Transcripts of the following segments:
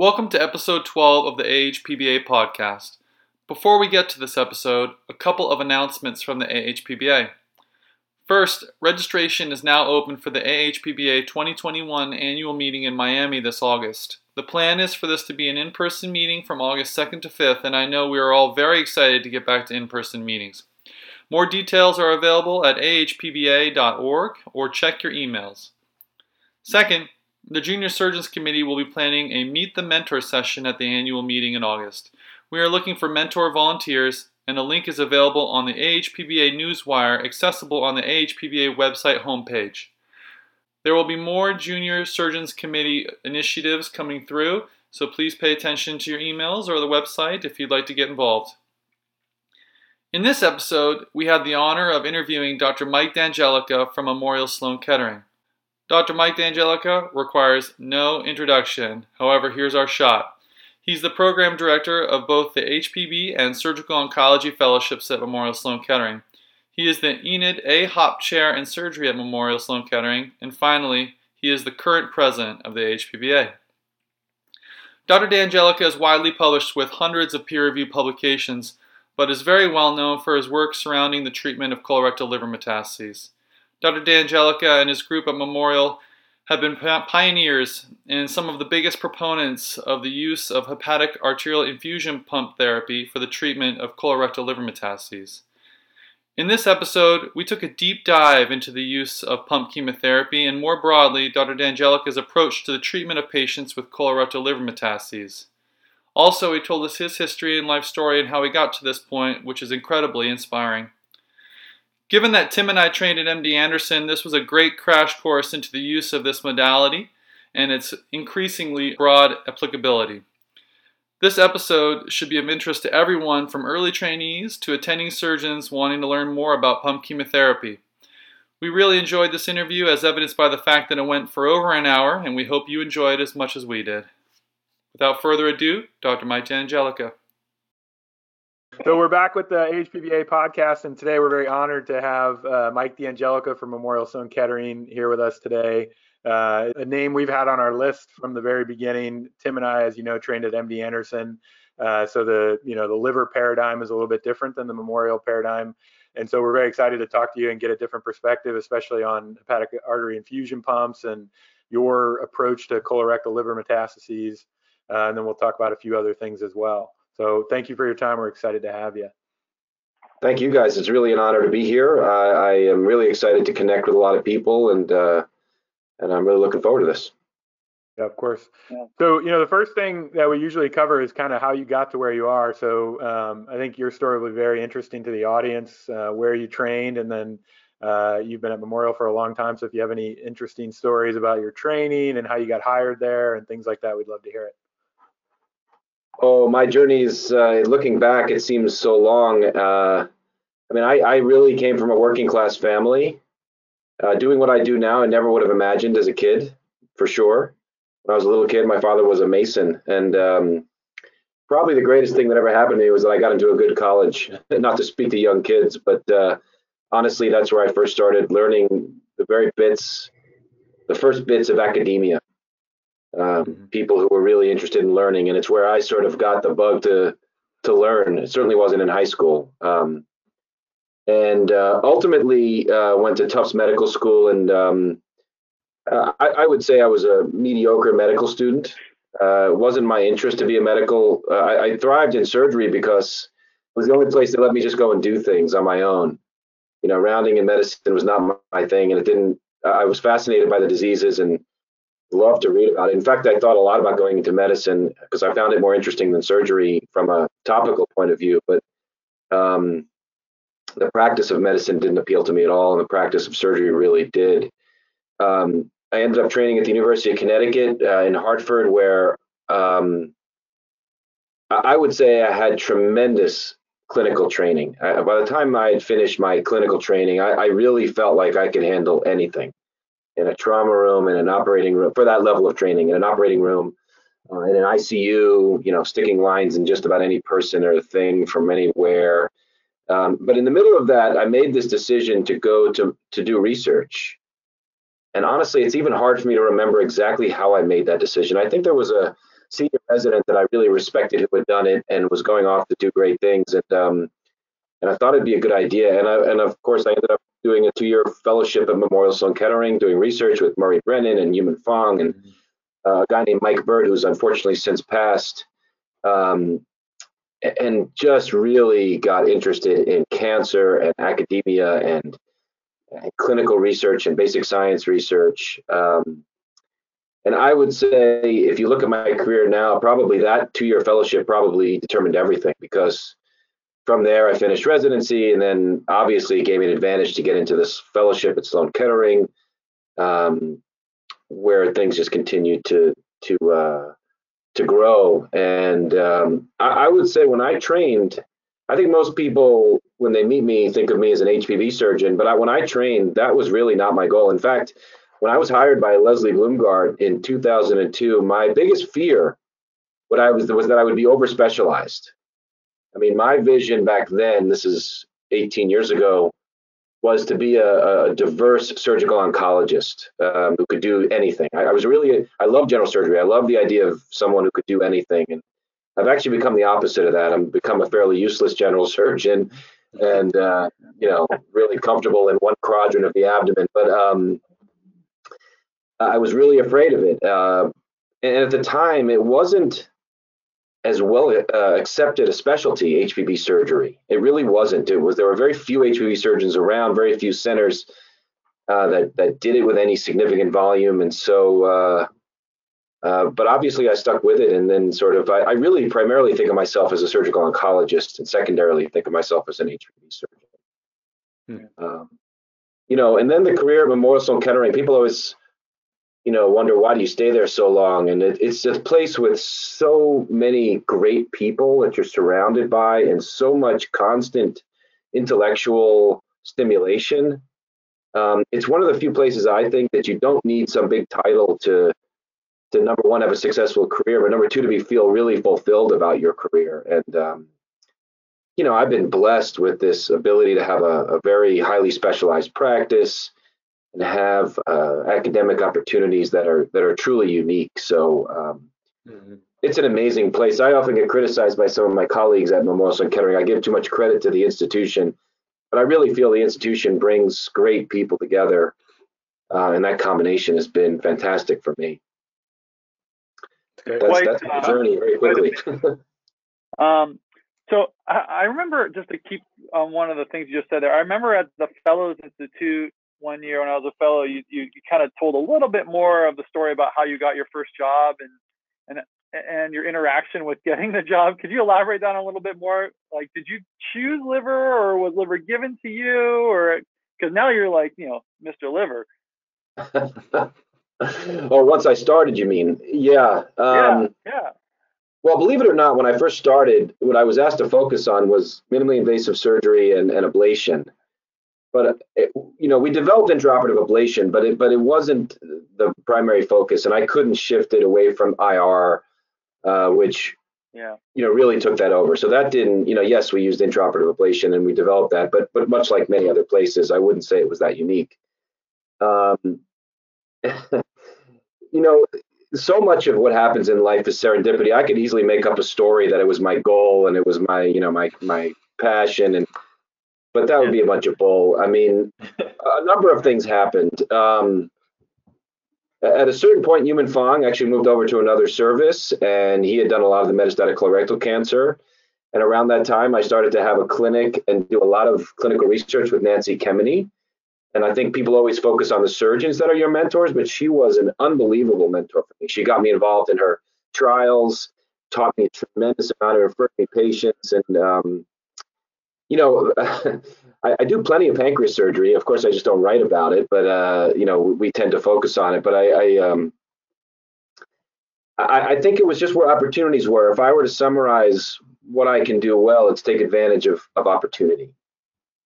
Welcome to episode 12 of the AHPBA podcast. Before we get to this episode, a couple of announcements from the AHPBA. First, registration is now open for the AHPBA 2021 annual meeting in Miami this August. The plan is for this to be an in person meeting from August 2nd to 5th, and I know we are all very excited to get back to in person meetings. More details are available at ahpba.org or check your emails. Second, the Junior Surgeons Committee will be planning a Meet the Mentor session at the annual meeting in August. We are looking for mentor volunteers, and a link is available on the AHPBA Newswire, accessible on the AHPBA website homepage. There will be more Junior Surgeons Committee initiatives coming through, so please pay attention to your emails or the website if you'd like to get involved. In this episode, we had the honor of interviewing Dr. Mike D'Angelica from Memorial Sloan Kettering. Dr. Mike D'Angelica requires no introduction. However, here's our shot. He's the program director of both the HPB and Surgical Oncology Fellowships at Memorial Sloan Kettering. He is the Enid A. Haupt Chair in Surgery at Memorial Sloan Kettering. And finally, he is the current president of the HPBA. Dr. D'Angelica is widely published with hundreds of peer reviewed publications, but is very well known for his work surrounding the treatment of colorectal liver metastases. Dr. D'Angelica and his group at Memorial have been pioneers and some of the biggest proponents of the use of hepatic arterial infusion pump therapy for the treatment of colorectal liver metastases. In this episode, we took a deep dive into the use of pump chemotherapy and more broadly, Dr. D'Angelica's approach to the treatment of patients with colorectal liver metastases. Also, he told us his history and life story and how he got to this point, which is incredibly inspiring. Given that Tim and I trained at MD Anderson, this was a great crash course into the use of this modality and its increasingly broad applicability. This episode should be of interest to everyone from early trainees to attending surgeons wanting to learn more about pump chemotherapy. We really enjoyed this interview as evidenced by the fact that it went for over an hour, and we hope you enjoy it as much as we did. Without further ado, Dr. Mike Angelica. So we're back with the HPBA podcast, and today we're very honored to have uh, Mike D'Angelica from Memorial Sloan Kettering here with us today. Uh, a name we've had on our list from the very beginning. Tim and I, as you know, trained at MD Anderson, uh, so the you know the liver paradigm is a little bit different than the Memorial paradigm, and so we're very excited to talk to you and get a different perspective, especially on hepatic artery infusion pumps and your approach to colorectal liver metastases, uh, and then we'll talk about a few other things as well. So thank you for your time. We're excited to have you. Thank you guys. It's really an honor to be here. Uh, I am really excited to connect with a lot of people, and uh, and I'm really looking forward to this. Yeah, of course. Yeah. So you know, the first thing that we usually cover is kind of how you got to where you are. So um, I think your story will be very interesting to the audience, uh, where you trained, and then uh, you've been at Memorial for a long time. So if you have any interesting stories about your training and how you got hired there and things like that, we'd love to hear it. Oh, my journey's uh, looking back, it seems so long. Uh, I mean, I, I really came from a working class family. Uh, doing what I do now, I never would have imagined as a kid, for sure. When I was a little kid, my father was a mason, and um, probably the greatest thing that ever happened to me was that I got into a good college. Not to speak to young kids, but uh, honestly, that's where I first started learning the very bits, the first bits of academia um, mm-hmm. people who were really interested in learning, and it's where I sort of got the bug to to learn. It certainly wasn't in high school, um, and uh, ultimately uh, went to Tufts Medical School, and um, uh, I, I, would say I was a mediocre medical student. Uh, it wasn't my interest to be a medical. Uh, I, I thrived in surgery because it was the only place that let me just go and do things on my own. You know, rounding in medicine was not my thing, and it didn't. I was fascinated by the diseases and love to read about it. In fact, I thought a lot about going into medicine because I found it more interesting than surgery from a topical point of view. But um, the practice of medicine didn't appeal to me at all, and the practice of surgery really did. Um, I ended up training at the University of Connecticut uh, in Hartford, where um, I would say I had tremendous clinical training. I, by the time I had finished my clinical training, I, I really felt like I could handle anything in a trauma room, in an operating room, for that level of training, in an operating room, uh, in an ICU, you know, sticking lines in just about any person or thing from anywhere. Um, but in the middle of that, I made this decision to go to, to do research. And honestly, it's even hard for me to remember exactly how I made that decision. I think there was a, senior resident that I really respected who had done it and was going off to do great things. And um, and I thought it'd be a good idea. And I, and of course, I ended up doing a two-year fellowship at Memorial Sloan Kettering, doing research with Murray Brennan and Yuman Fong and uh, a guy named Mike Burt, who's unfortunately since passed. Um, and just really got interested in cancer and academia and, and clinical research and basic science research. Um, and I would say, if you look at my career now, probably that two year fellowship probably determined everything because from there I finished residency and then obviously it gave me an advantage to get into this fellowship at Sloan Kettering, um, where things just continued to to uh, to grow. And um, I, I, would say when I trained, I think most people when they meet me think of me as an HPB surgeon, but I, when I trained, that was really not my goal. In fact, when I was hired by Leslie Blumgart in 2002, my biggest fear, what I was was that I would be over specialized. I mean, my vision back then, this is 18 years ago, was to be a, a diverse surgical oncologist um, who could do anything. I, I, was really, I love general surgery. I love the idea of someone who could do anything. And I've actually become the opposite of that. I've become a fairly useless general surgeon and, uh, you know, really comfortable in one quadrant of the abdomen. But um, I was really afraid of it. Uh, and at the time, it wasn't as well uh, accepted a specialty, HPB surgery. It really wasn't. It was there were very few HPB surgeons around, very few centers uh, that that did it with any significant volume, and so. Uh, uh but obviously, I stuck with it, and then sort of, I, I, really primarily think of myself as a surgical oncologist, and secondarily think of myself as an HPV surgeon. Hmm. Um, you know, and then the career at Memorial Sloan Kettering, people always you know, wonder why do you stay there so long? And it, it's a place with so many great people that you're surrounded by, and so much constant intellectual stimulation. Um, it's one of the few places I think that you don't need some big title to to number one have a successful career, but number two to be feel really fulfilled about your career. And um, you know, I've been blessed with this ability to have a, a very highly specialized practice and have uh, academic opportunities that are that are truly unique. So um, mm-hmm. it's an amazing place. I often get criticized by some of my colleagues at Memorial Sloan Kettering. I give too much credit to the institution, but I really feel the institution brings great people together, uh, and that combination has been fantastic for me. That's, Quite, that's my uh, journey very quickly. um, so I, I remember just to keep on one of the things you just said there. I remember at the Fellows Institute one year when I was a fellow, you, you, you kind of told a little bit more of the story about how you got your first job and and and your interaction with getting the job. Could you elaborate that a little bit more? Like, did you choose liver, or was liver given to you, or because now you're like, you know, Mr. Liver. or once I started, you mean? Yeah. Um, yeah. Yeah. Well, believe it or not, when I first started, what I was asked to focus on was minimally invasive surgery and, and ablation but it, you know we developed intraoperative ablation but it but it wasn't the primary focus and i couldn't shift it away from ir uh, which yeah. you know really took that over. So that didn't you know yes we used intraoperative ablation and we developed that but but much like many other places i wouldn't say it was that unique. Um, you know so much of what happens in life is serendipity. I could easily make up a story that it was my goal and it was my you know my my passion and but that would be a bunch of bull. I mean, a number of things happened. Um, at a certain point, Yuman Fong actually moved over to another service, and he had done a lot of the metastatic colorectal cancer. And around that time, I started to have a clinic and do a lot of clinical research with Nancy Kemeny. And I think people always focus on the surgeons that are your mentors, but she was an unbelievable mentor for me. She got me involved in her trials, taught me a tremendous amount of referring patients, and um, you know, I, I, do plenty of pancreas surgery. Of course, I just don't write about it, but uh, you know, we tend to focus on it. But I, I, um, I, I think it was just where opportunities were. If I were to summarize what I can do well, it's take advantage of of opportunity.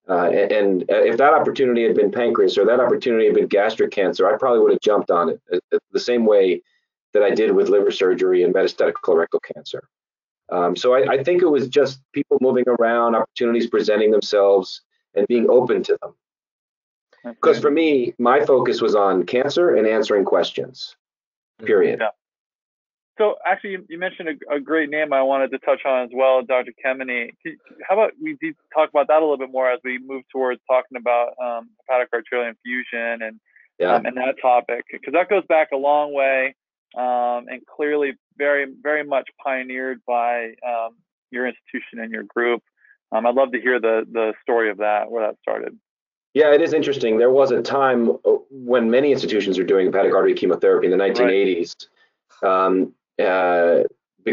Uh, and, and if that opportunity had been pancreas or that opportunity had been gastric cancer, I probably would have jumped on it uh, the same way that I did with liver surgery and metastatic colorectal cancer. Um, so I, I, think it was just people moving around, opportunities presenting themselves, and being open to them. Because for me, my focus was on cancer and answering questions. Period. Yeah. so actually, you, you mentioned a, a, great name I wanted to touch on as well, Dr. Kemeny. How about we talk about that a little bit more as we move towards talking about um, hepatic arterial infusion and yeah. um, and that topic because that goes back a long way um, and clearly very very much pioneered by um, your institution and your group. Um, I'd love to hear the the story of that, where that started. Yeah, it is interesting. There was a time uh, when many institutions were doing hepatic artery chemotherapy in the 1980s. Right. Um, uh,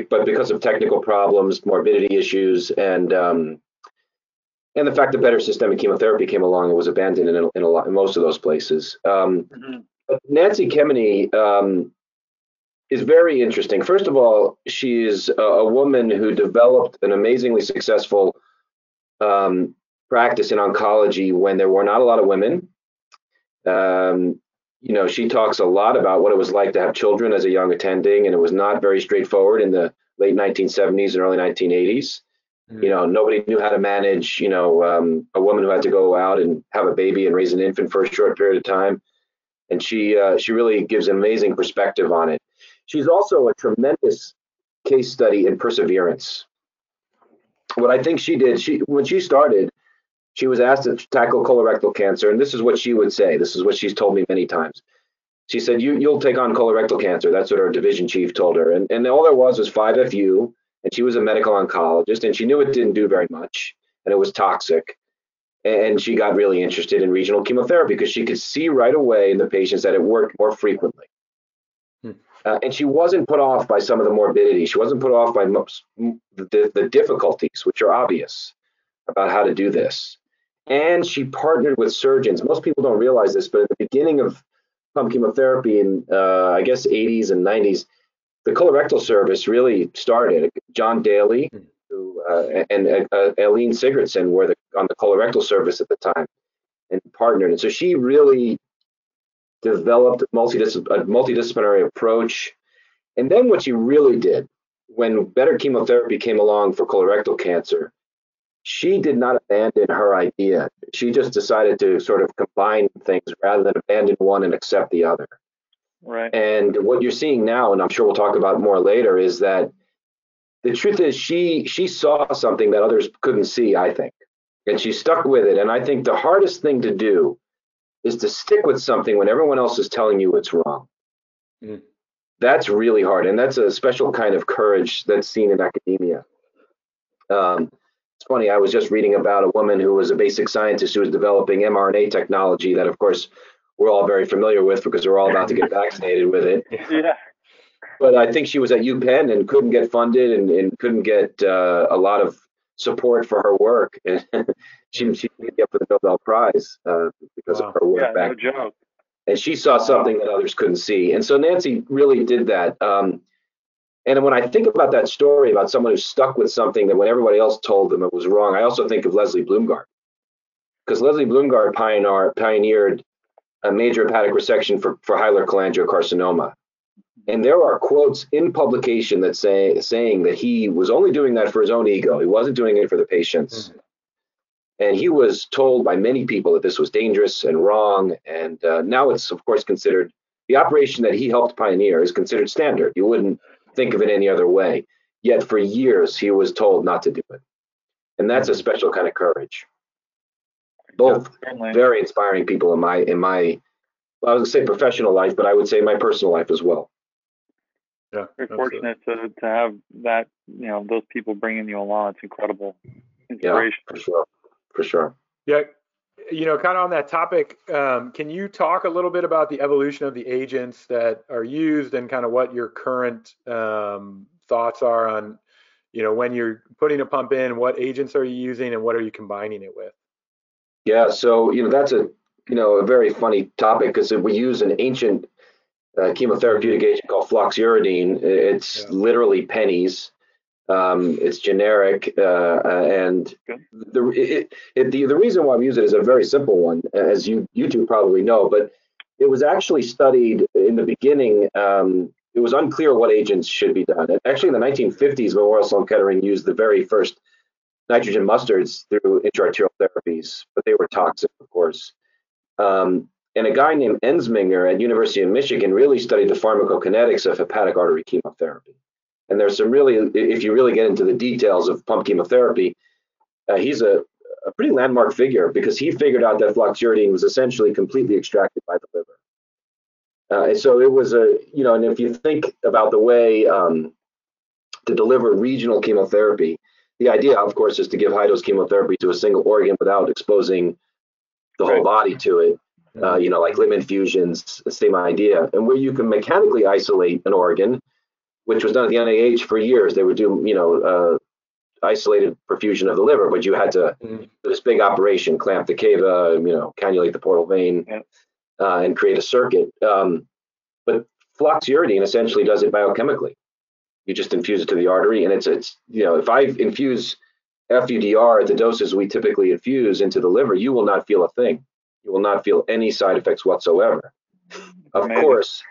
but because of technical problems, morbidity issues, and um, and the fact that better systemic chemotherapy came along and was abandoned in, a, in, a lot, in most of those places. Um, mm-hmm. Nancy Kemeny um, is very interesting. First of all, she is a, a woman who developed an amazingly successful um, practice in oncology when there were not a lot of women. Um, you know, she talks a lot about what it was like to have children as a young attending, and it was not very straightforward in the late 1970s and early 1980s. Mm. You know, nobody knew how to manage, you know, um, a woman who had to go out and have a baby and raise an infant for a short period of time. And she uh, she really gives an amazing perspective on it. She's also a tremendous case study in perseverance. What I think she did, she when she started, she was asked to tackle colorectal cancer, and this is what she would say. This is what she's told me many times. She said, you, You'll take on colorectal cancer. That's what her division chief told her. And, and all there was was 5FU, and she was a medical oncologist, and she knew it didn't do very much, and it was toxic. And she got really interested in regional chemotherapy because she could see right away in the patients that it worked more frequently. Uh, and she wasn't put off by some of the morbidity. She wasn't put off by most, the, the difficulties, which are obvious about how to do this and she partnered with surgeons. Most people don't realize this, but at the beginning of pump chemotherapy in uh, I guess 80s and 90s, the colorectal service really started. John Daly hmm. who, uh, and uh, Elin Sigurdson were the, on the colorectal service at the time and partnered. And so she really developed multidis- a multidisciplinary approach. And then what she really did when better chemotherapy came along for colorectal cancer, she did not abandon her idea. She just decided to sort of combine things rather than abandon one and accept the other. Right. And what you're seeing now, and I'm sure we'll talk about more later, is that the truth is she she saw something that others couldn't see, I think. And she stuck with it. And I think the hardest thing to do is to stick with something when everyone else is telling you it's wrong. Mm. That's really hard. And that's a special kind of courage that's seen in academia. Um, it's funny, I was just reading about a woman who was a basic scientist who was developing mRNA technology that, of course, we're all very familiar with because we're all about to get vaccinated with it. Yeah. But I think she was at UPenn and couldn't get funded and, and couldn't get uh, a lot of support for her work. And she, she didn't get for the Nobel Prize uh, because wow. of her work yeah, back. No joke. And she saw something that others couldn't see. And so Nancy really did that. Um, and when I think about that story about someone who stuck with something that when everybody else told them it was wrong, I also think of Leslie Blumgart. Because Leslie Blumgart pioneer, pioneered a major hepatic resection for, for hilar cholangiocarcinoma. And there are quotes in publication that say saying that he was only doing that for his own ego. He wasn't doing it for the patients. Mm-hmm. And he was told by many people that this was dangerous and wrong. And uh, now it's, of course, considered the operation that he helped pioneer is considered standard. You wouldn't think of it any other way. Yet for years he was told not to do it. And that's a special kind of courage. Both yeah, very inspiring people in my in my I would say professional life, but I would say my personal life as well. Yeah, you're fortunate to, to have that, you know, those people bringing you along. It's incredible inspiration. Yeah, for sure, for sure. Yeah, you know, kind of on that topic, um, can you talk a little bit about the evolution of the agents that are used and kind of what your current um, thoughts are on, you know, when you're putting a pump in, what agents are you using and what are you combining it with? Yeah, so you know that's a you know a very funny topic because we use an ancient uh, chemotherapeutic agent called floxuridine. It's yeah. literally pennies um, it's generic, uh, uh and the, it, it, the the reason why we use it is a very simple one, as you you two probably know. But it was actually studied in the beginning. Um, it was unclear what agents should be done. Actually, in the 1950s, Memorial Sloan Kettering used the very first nitrogen mustards through intraarterial therapies, but they were toxic, of course. Um, and a guy named Ensminger at University of Michigan really studied the pharmacokinetics of hepatic artery chemotherapy. And there's some really, if you really get into the details of pump chemotherapy, uh, he's a, a pretty landmark figure because he figured out that floxuridine was essentially completely extracted by the liver. Uh, and so it was a, you know, and if you think about the way um, to deliver regional chemotherapy, the idea, of course, is to give high dose chemotherapy to a single organ without exposing the whole body to it. Uh, you know, like limb infusions, same idea. And where you can mechanically isolate an organ, which was done at the NIH for years, they would do, you know, uh, isolated perfusion of the liver, but you had to mm-hmm. this big operation, clamp the cava, you know, cannulate the portal vein, yeah. uh, and create a circuit. Um, but floxuridine essentially does it biochemically. You just infuse it to the artery, and it's it's you know, if I infuse FUDR at the doses we typically infuse into the liver, you will not feel a thing. You will not feel any side effects whatsoever. Of Amazing. course,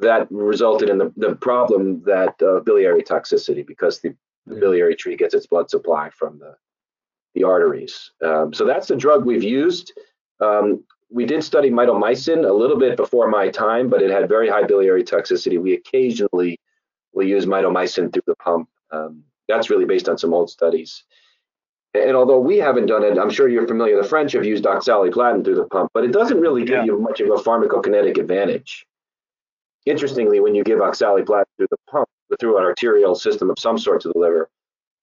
that resulted in the, the problem that uh, biliary toxicity because the, the, biliary tree gets its blood supply from the, the arteries. Um, so that's the drug we've used. Um, we did study mitomycin a little bit before my time, but it had very high biliary toxicity. We occasionally will use mitomycin through the pump. Um, that's really based on some old studies. And although we haven't done it, I'm sure you're familiar. The French have used oxaliplatin through the pump, but it doesn't really give yeah. you much of a pharmacokinetic advantage. Interestingly, when you give oxaliplatin through the pump, through an arterial system of some sort to the liver,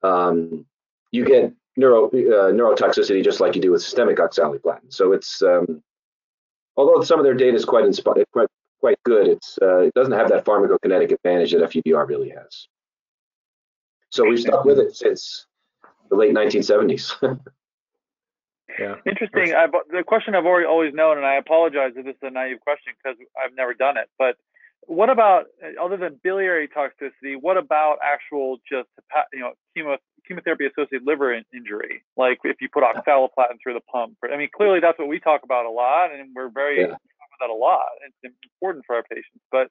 um, you get neuro uh, neurotoxicity just like you do with systemic oxaliplatin. So it's um, although some of their data is quite quite quite good, it's uh, it doesn't have that pharmacokinetic advantage that FUDR really has. So we've stuck with it since the late 1970s. yeah. Interesting. I, the question I've already always known, and I apologize if this is a naive question because I've never done it, but what about uh, other than biliary toxicity? What about actual just you know chemo, chemotherapy associated liver injury? Like if you put oxaliplatin through the pump. I mean, clearly that's what we talk about a lot, and we're very yeah. that a lot. It's important for our patients, but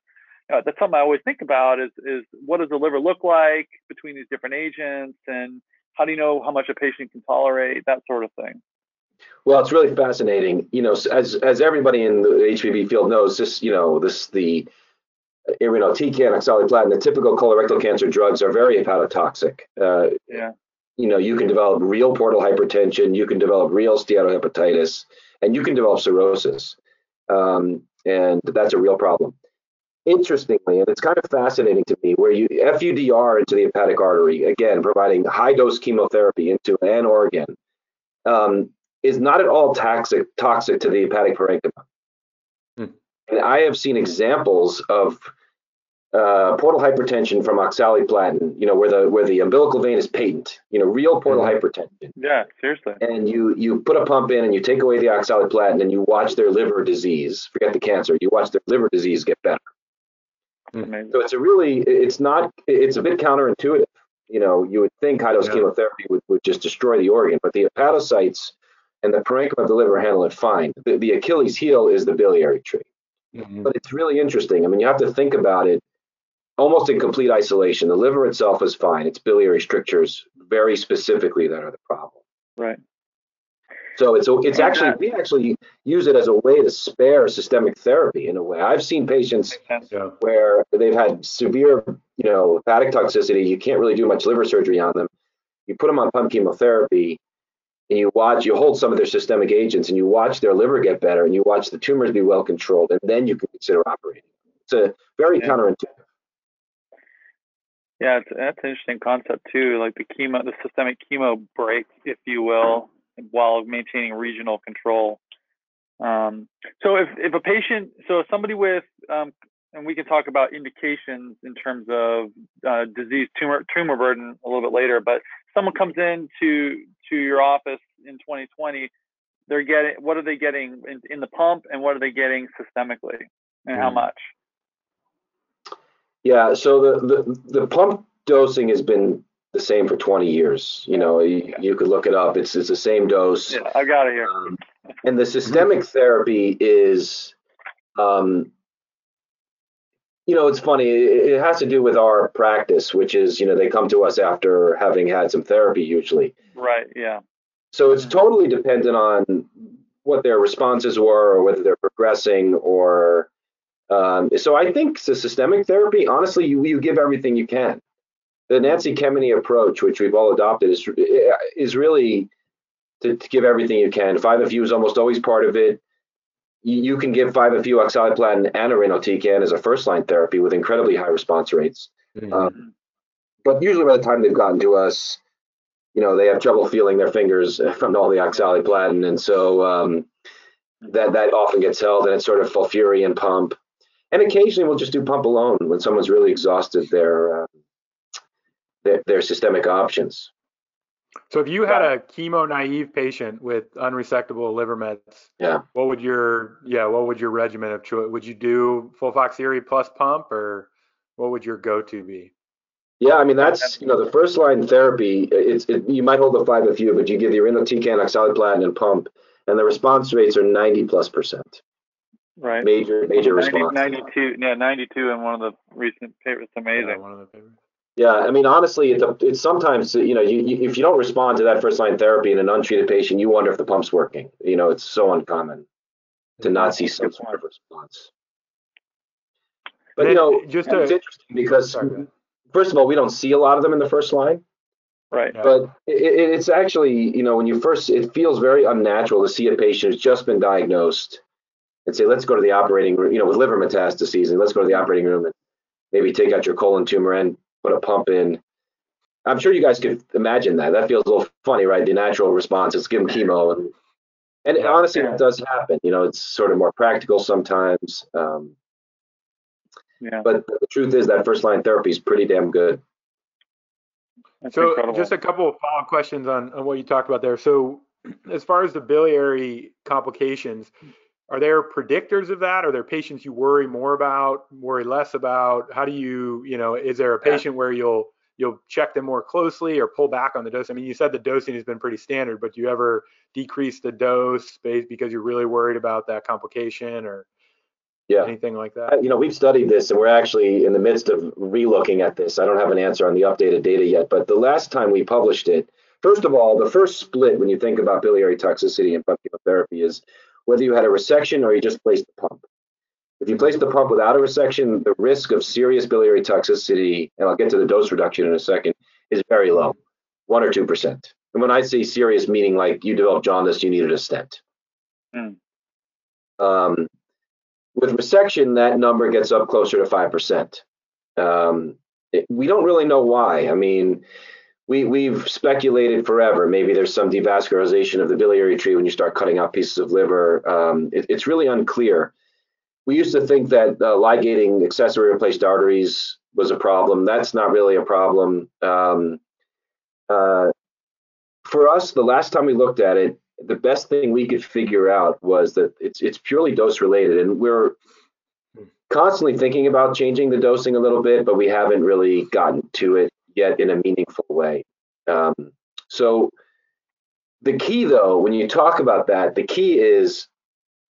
you know, that's something I always think about is is what does the liver look like between these different agents, and how do you know how much a patient can tolerate that sort of thing? Well, it's really fascinating. You know, as as everybody in the HPB field knows, this you know this the irinotecan, oxaliplatin, the typical colorectal cancer drugs are very hepatotoxic. Uh, yeah. You know, you can develop real portal hypertension, you can develop real steatohepatitis, and you can develop cirrhosis. Um, and that's a real problem. Interestingly, and it's kind of fascinating to me, where you FUDR into the hepatic artery, again, providing high dose chemotherapy into an organ, um, is not at all toxic toxic to the hepatic parenchyma. And I have seen examples of uh, portal hypertension from oxaliplatin, you know, where the where the umbilical vein is patent, you know, real portal mm-hmm. hypertension. Yeah, seriously. And you you put a pump in and you take away the oxaliplatin and you watch their liver disease, forget the cancer, you watch their liver disease get better. Amazing. So it's a really, it's not, it's a bit counterintuitive. You know, you would think high dose yeah. chemotherapy would, would just destroy the organ, but the hepatocytes and the parenchyma of the liver handle it fine. The, the Achilles heel is the biliary tree. Mm-hmm. But it's really interesting. I mean, you have to think about it almost in complete isolation. The liver itself is fine. It's biliary strictures very specifically that are the problem. Right. So it's it's actually we actually use it as a way to spare systemic therapy in a way. I've seen patients where they've had severe, you know, hepatic toxicity. You can't really do much liver surgery on them. You put them on pump chemotherapy, and you watch, you hold some of their systemic agents, and you watch their liver get better, and you watch the tumors be well controlled, and then you can consider operating. It's a very yeah. counterintuitive. Yeah, it's, that's an interesting concept too. Like the chemo, the systemic chemo break, if you will, while maintaining regional control. Um, so if, if a patient, so somebody with, um, and we can talk about indications in terms of uh, disease tumor tumor burden a little bit later, but someone comes in to to your office in 2020, they're getting what are they getting in, in the pump and what are they getting systemically and mm. how much? Yeah, so the, the the pump dosing has been the same for 20 years. You know, you, you could look it up. It's it's the same dose. Yeah, I got it here. Um, and the systemic therapy is, um, you know, it's funny. It, has to do with our practice, which is, you know, they come to us after having had some therapy usually. Right. Yeah. So it's totally dependent on what their responses were or whether they're progressing or um, so I think the systemic therapy, honestly, you, you give everything you can. The Nancy Kemeny approach, which we've all adopted, is is really to, to give everything you can. 5FU is almost always part of it. You, can give 5FU oxaliplatin and irinotecan as a first line therapy with incredibly high response rates. Mm-hmm. Um, but usually by the time they've gotten to us, you know, they have trouble feeling their fingers from all the oxaliplatin, and so um, that that often gets held, and it's sort of fulfurian pump, and occasionally we'll just do pump alone when someone's really exhausted their uh, their, their systemic options. So if you had a chemo naive patient with unresectable liver mets, yeah, what would your yeah what would your regimen of choice? Would you do full FOLFOXIRI plus pump, or what would your go to be? Yeah, I mean that's you know the first line therapy. It's it, you might hold the 5FU, but you give the irinotecan, oxaliplatin, and pump, and the response rates are ninety plus percent. Right. Major major 90, response. Ninety-two. Yeah, ninety-two in one of the recent papers. It's amazing. Yeah, one of the papers. Yeah, I mean, honestly, it's, a, it's sometimes you know, you, you, if you don't respond to that first line therapy in an untreated patient, you wonder if the pump's working. You know, it's so uncommon to not see some sort of response. But you know, just it's interesting because sorry, first of all, we don't see a lot of them in the first line. Right. But it, it's actually, you know, when you first, it feels very unnatural to see a patient who's just been diagnosed and say, let's go to the operating room, you know, with liver metastases, and let's go to the operating room and maybe take out your colon tumor and put a pump in. I'm sure you guys could imagine that. That feels a little funny, right? The natural response is give them chemo, and and honestly, it does happen. You know, it's sort of more practical sometimes. Um, yeah. But the truth is that first line therapy is pretty damn good. That's so incredible. just a couple of follow-up questions on, on what you talked about there. So as far as the biliary complications, are there predictors of that? Are there patients you worry more about, worry less about? How do you, you know, is there a patient yeah. where you'll you'll check them more closely or pull back on the dose? I mean, you said the dosing has been pretty standard, but do you ever decrease the dose because you're really worried about that complication or yeah. anything like that? You know, we've studied this and we're actually in the midst of relooking at this. I don't have an answer on the updated data yet, but the last time we published it, first of all, the first split when you think about biliary toxicity and chemotherapy is whether you had a resection or you just placed the pump. If you place the pump without a resection, the risk of serious biliary toxicity, and I'll get to the dose reduction in a second, is very low, one or two percent. And when I say serious, meaning like you developed jaundice, you needed a stent. Mm. Um, with resection, that number gets up closer to 5%. Um, we don't really know why. I mean, we, we've speculated forever. Maybe there's some devascularization of the biliary tree when you start cutting out pieces of liver. Um, it, it's really unclear. We used to think that uh, ligating accessory replaced arteries was a problem. That's not really a problem. Um, uh, for us, the last time we looked at it, the best thing we could figure out was that it's it's purely dose related, and we're constantly thinking about changing the dosing a little bit, but we haven't really gotten to it yet in a meaningful way. Um, so the key, though, when you talk about that, the key is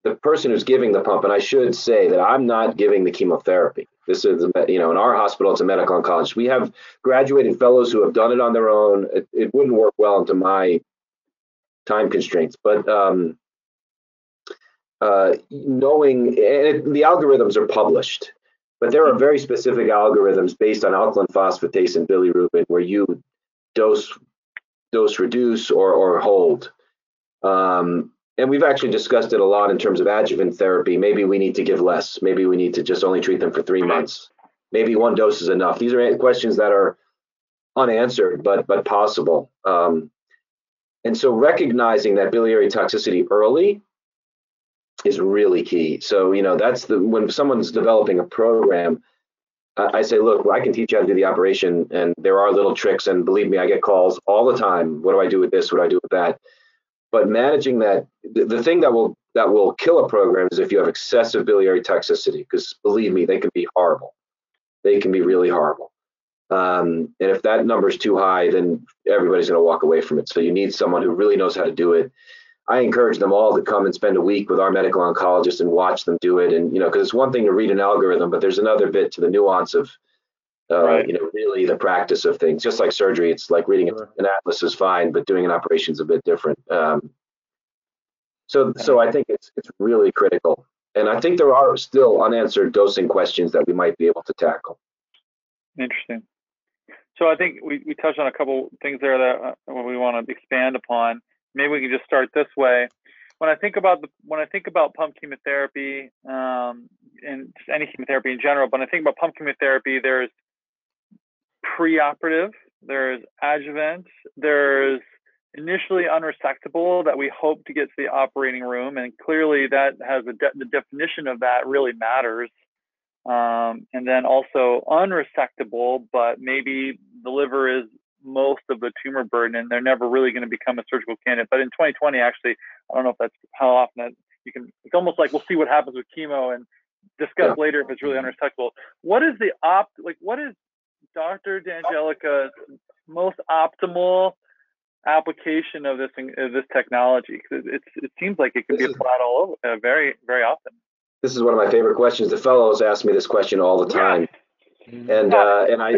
the person who's giving the pump. And I should say that I'm not giving the chemotherapy. This is, you know, in our hospital, it's a medical oncologist. We have graduated fellows who have done it on their own. It, it wouldn't work well into my time constraints. But um, uh, knowing, and it, the algorithms are published, but there are very specific algorithms based on alkaline phosphatase and bilirubin where you dose, dose reduce or or hold. Um, and we've actually discussed it a lot in terms of adjuvant therapy. Maybe we need to give less. Maybe we need to just only treat them for three months. Maybe one dose is enough. These are questions that are unanswered, but but possible. Um, and so recognizing that biliary toxicity early is really key. So, you know, that's the when someone's developing a program, I say, look, I can teach you how to do the operation, and there are little tricks. And believe me, I get calls all the time. What do I do with this? What do I do with that? But managing that, the, the thing that will that will kill a program is if you have excessive biliary toxicity. Because believe me, they can be horrible. They can be really horrible. Um, and if that number is too high, then everybody's going to walk away from it. So you need someone who really knows how to do it. I encourage them all to come and spend a week with our medical oncologist and watch them do it. And you know, because it's one thing to read an algorithm, but there's another bit to the nuance of, uh, right. you know, really the practice of things. Just like surgery, it's like reading sure. an atlas is fine, but doing an operation is a bit different. Um, So, so I think it's it's really critical, and I think there are still unanswered dosing questions that we might be able to tackle. Interesting. So I think we, we touched on a couple things there that uh, we want to expand upon. Maybe we can just start this way. When I think about the when I think about pump chemotherapy um, and just any chemotherapy in general, but when I think about pump chemotherapy, there's preoperative, there's adjuvant, there's initially unresectable that we hope to get to the operating room, and clearly that has a de- the definition of that really matters. Um, and then also unresectable, but maybe the liver is most of the tumor burden and they're never really going to become a surgical candidate. But in 2020, actually, I don't know if that's how often that you can, it's almost like we'll see what happens with chemo and discuss yeah. later if it's really unresectable. What is the opt, like, what is Dr. D'Angelica's most optimal application of this of this technology? Because it, it seems like it can this be applied all over, uh, very, very often. This is one of my favorite questions. The fellows ask me this question all the time. Yeah and uh, and I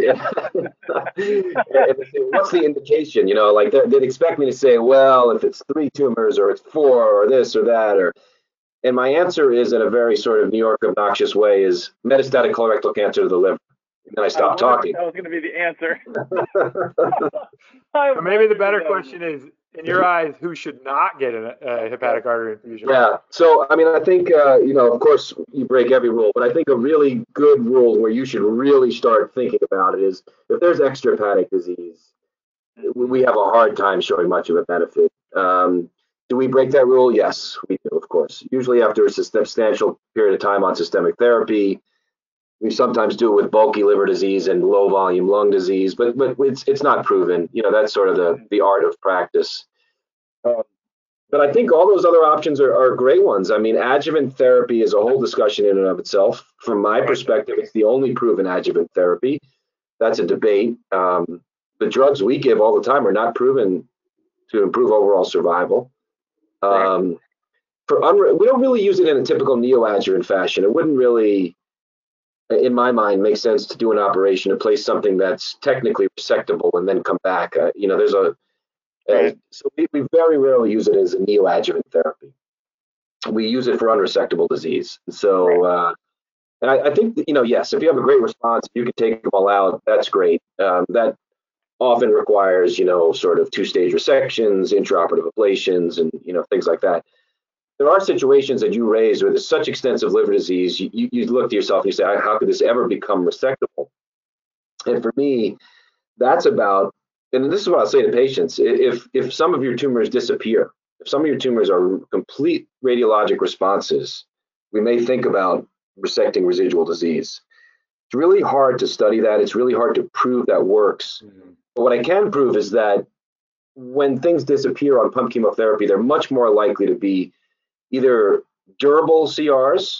what's the indication? You know, like they'd expect me to say, well, if it's three tumors or it's four or this or that or, and my answer is in a very sort of New York obnoxious way is metastatic colorectal cancer to the liver. And then I stop talking. That was going to be the answer. so maybe the better question is, in your eyes, who should not get a, hepatic artery infusion? Yeah. So, I mean, I think, uh, you know, of course, you break every rule, but I think a really good rule where you should really start thinking about it is if there's extrahepatic disease, we have a hard time showing much of a benefit. Um, do we break that rule? Yes, we do, of course. Usually after a substantial period of time on systemic therapy, we sometimes do it with bulky liver disease and low volume lung disease, but but it's it's not proven. You know, that's sort of the the art of practice. Um, but I think all those other options are, are great ones. I mean, adjuvant therapy is a whole discussion in and of itself. From my perspective, it's the only proven adjuvant therapy. That's a debate. Um, the drugs we give all the time are not proven to improve overall survival. Um, for unre- we don't really use it in a typical neoadjuvant fashion. It wouldn't really in my mind, makes sense to do an operation to place something that's technically resectable and then come back. Uh, you know, there's a, a so we, we, very rarely use it as a neoadjuvant therapy. We use it for unresectable disease. So, uh, and I, I, think you know, yes, if you have a great response, you can take them all out. That's great. Um, that often requires you know sort of two-stage resections, intraoperative ablations, and you know things like that there are situations that you raise where there's such extensive liver disease, you, you, look to yourself and you say, how could this ever become resectable? And for me, that's about, and this is what I'll say to patients, if, if some of your tumors disappear, if some of your tumors are complete radiologic responses, we may think about resecting residual disease. It's really hard to study that. It's really hard to prove that works. Mm-hmm. But what I can prove is that when things disappear on pump chemotherapy, they're much more likely to be either durable CRs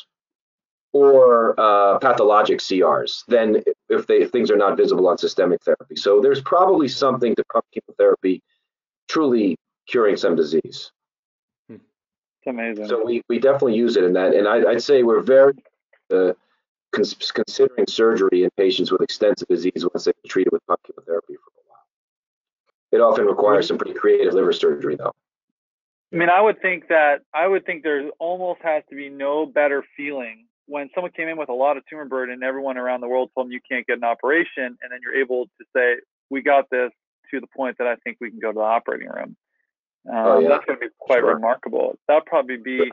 or uh, pathologic CRs than if, they, if things are not visible on systemic therapy. So there's probably something to pump chemotherapy truly curing some disease. It's amazing. So we, we definitely use it in that. And I, would say we're very uh, cons- considering surgery in patients with extensive disease once they've been treated with pump chemotherapy for a while. It often requires some pretty creative liver surgery, though. I mean, I would think that I would think there almost has to be no better feeling when someone came in with a lot of tumor burden and everyone around the world told them you can't get an operation, and then you're able to say, "We got this," to the point that I think we can go to the operating room. Um, oh, yeah. That's going to be quite sure. remarkable. That'll probably be,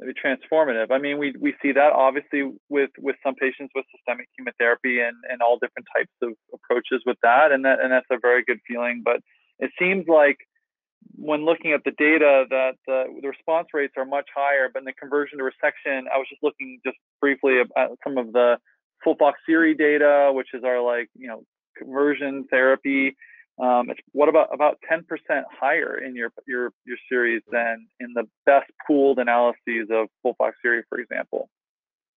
be transformative. I mean, we we see that obviously with with some patients with systemic chemotherapy and and all different types of approaches with that, and that and that's a very good feeling. But it seems like when looking at the data that uh, the response rates are much higher, but in the conversion to resection, I was just looking just briefly at some of the FOLFOXIRI data, which is our like, you know, conversion therapy. Um, it's what about about 10% higher in your your your series than in the best pooled analyses of FOLFOXIRI, for example.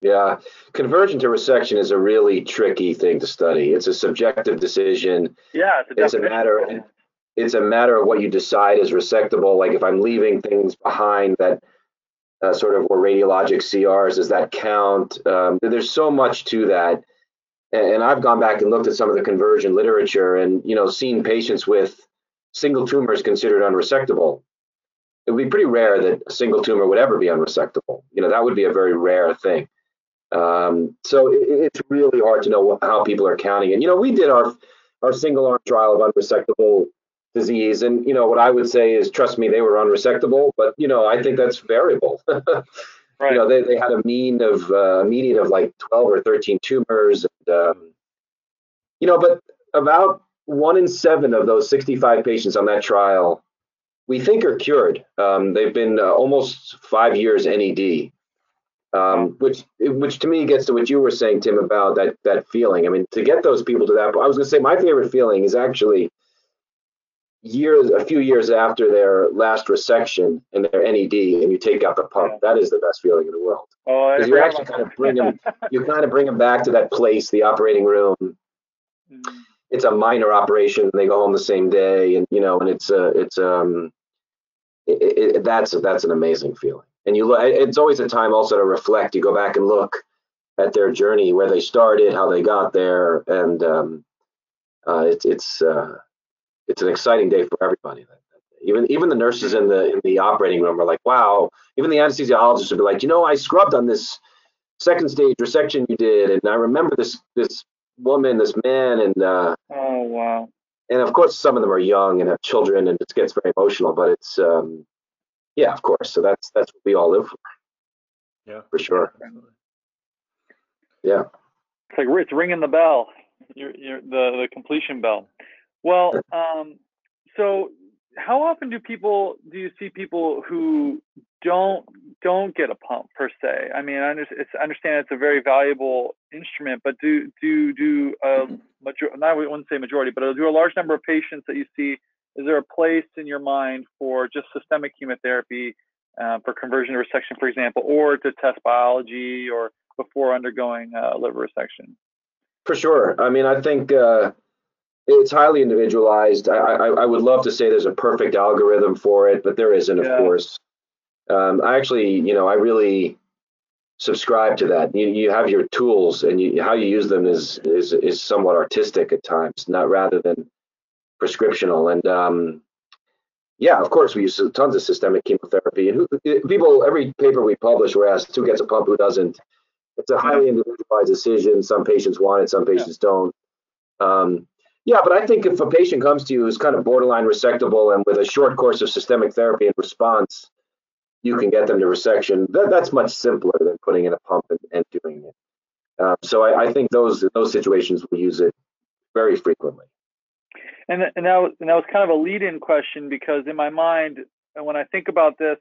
Yeah, conversion to resection is a really tricky thing to study. It's a subjective decision. Yeah, it's a, it's a matter it's a matter of what you decide is resectable. Like if I'm leaving things behind that uh, sort of were radiologic CRs, does that count? Um, there's so much to that. And, and I've gone back and looked at some of the conversion literature and, you know, seen patients with single tumors considered unresectable. it would be pretty rare that a single tumor would ever be unresectable. You know, that would be a very rare thing. Um, so it, it's really hard to know how people are counting. And you know, we did our our single arm trial of unresectable disease, and you know, what I would say is, trust me, they were unresectable. But you know, I think that's variable. right. You know, they, they had a mean of uh, median of like 12 or 13 tumors, and um, you know, but about one in seven of those 65 patients on that trial we think are cured. Um, they've been uh, almost five years NED, um, which which to me gets to what you were saying, Tim, about that that feeling. I mean, to get those people to that, I was going to say my favorite feeling is actually years, a few years after their last resection and their NED, and you take out the pump. That is the best feeling in the world. Oh, because you actually kind of bring them, you kind of bring them back to that place, the operating room. Mm-hmm it's a minor operation. They go home the same day, and you know, and it's a it's um it, it, that's that's an amazing feeling. And you look, it's always a time also to reflect. You go back and look at their journey, where they started, how they got there, and um, uh, it's it's uh, it's an exciting day for everybody. Even even the nurses in the in the operating room are like, wow. Even the anesthesiologists would be like, you know, I scrubbed on this second stage resection you did, and I remember this this woman, this man, and uh, oh wow. And of course, some of them are young and have children, and it gets very emotional. But it's um, yeah, of course. So that's that's what we all live for. Yeah, for sure. Yeah. It's like it's ringing the bell. You're, you're the the completion bell. Well, um, so how often do people do you see people who don't don't get a pump per se? I mean, I understand it's, I understand it's a very valuable instrument, but do do do a major I wouldn't say majority, but do a large number of patients that you see? Is there a place in your mind for just systemic chemotherapy uh, for conversion to resection, for example, or to test biology or before undergoing uh, liver resection? For sure. I mean, I think. Uh it's highly individualized. I, I, I, would love to say there's a perfect algorithm for it, but there isn't, of yeah. course. Um, I actually, you know, I really subscribe to that. You, you have your tools, and you, how you use them is is is somewhat artistic at times, not rather than prescriptional. And um, yeah, of course, we use tons of systemic chemotherapy. And who, people, every paper we publish, we're asked who gets a pump, who doesn't. It's a highly individualized decision. Some patients want it, some patients yeah. don't. Um, yeah, but I think if a patient comes to you who's kind of borderline resectable and with a short course of systemic therapy in response, you can get them to resection. That, that's much simpler than putting in a pump and, and doing it. Uh, so I, I, think those those situations we use it very frequently. And and that was, and that was kind of a lead-in question because in my mind, when I think about this,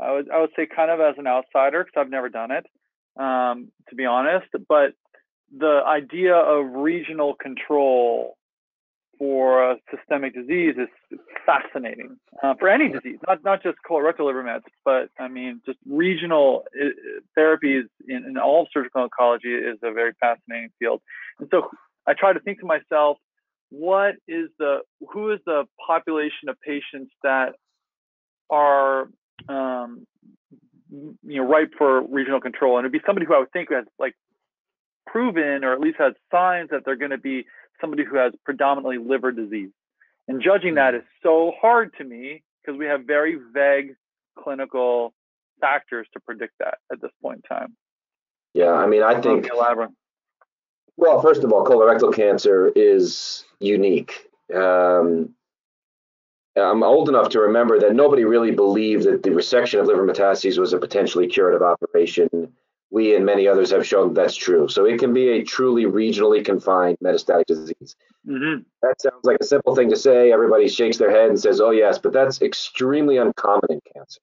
I would I would say kind of as an outsider because I've never done it, um, to be honest. But the idea of regional control for systemic disease is fascinating uh, for any disease, not not just colorectal liver mets, but I mean just regional uh, therapies in, in all of surgical oncology is a very fascinating field. And so I try to think to myself, what is the who is the population of patients that are um, you know ripe for regional control, and it'd be somebody who I would think has like proven or at least has signs that they're going to be somebody who has predominantly liver disease. And judging that mm. so hard to me because we have very vague clinical factors to predict that at this point in time. Yeah, I mean, I think. Well, first of all, colorectal cancer is unique. Um, I'm old enough to remember that nobody really believed that the resection of liver metastases was a potentially curative operation we and many others have shown that's true. So it can be a truly regionally confined metastatic disease. Mm-hmm. That sounds like a simple thing to say. Everybody shakes their head and says, oh, yes, but that's extremely uncommon in cancer.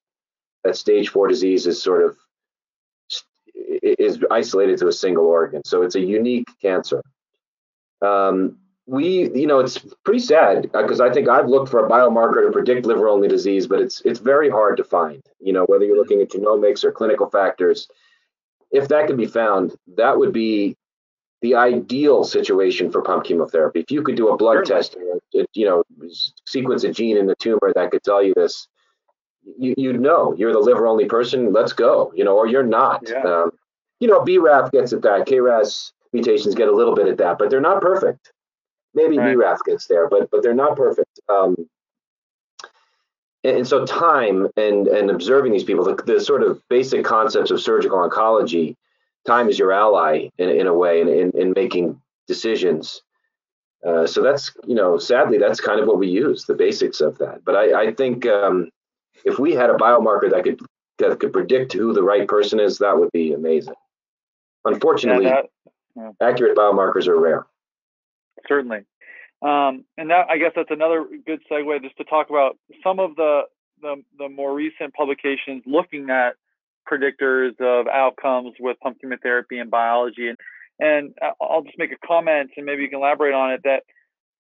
That stage four disease is sort of is isolated to a single organ. So it's a unique cancer. Um, we, you know, it's pretty sad because I think I've looked for a biomarker to predict liver-only disease, but it's it's very hard to find. You know, whether you're looking at genomics or clinical factors, if that could be found, that would be the ideal situation for pump chemotherapy. If you could do a blood sure. test, you know, sequence a gene in the tumor that could tell you this, you, you'd know you're the liver only person. Let's go, you know, or you're not. Yeah. Um, you know, BRAF gets at that. KRAS mutations get a little bit at that, but they're not perfect. Maybe right. BRAF gets there, but but they're not perfect. Um, and so time and and observing these people, the, the sort of basic concepts of surgical oncology, time is your ally in, in a way in, in, in making decisions. Uh, so that's you know sadly that's kind of what we use the basics of that. But I, I think um, if we had a biomarker that could that could predict who the right person is, that would be amazing. Unfortunately, yeah, that, yeah. accurate biomarkers are rare. Certainly. Um, and that, I guess that's another good segue just to talk about some of the, the, the more recent publications looking at predictors of outcomes with pump chemotherapy and biology. And, and I'll just make a comment and maybe you can elaborate on it that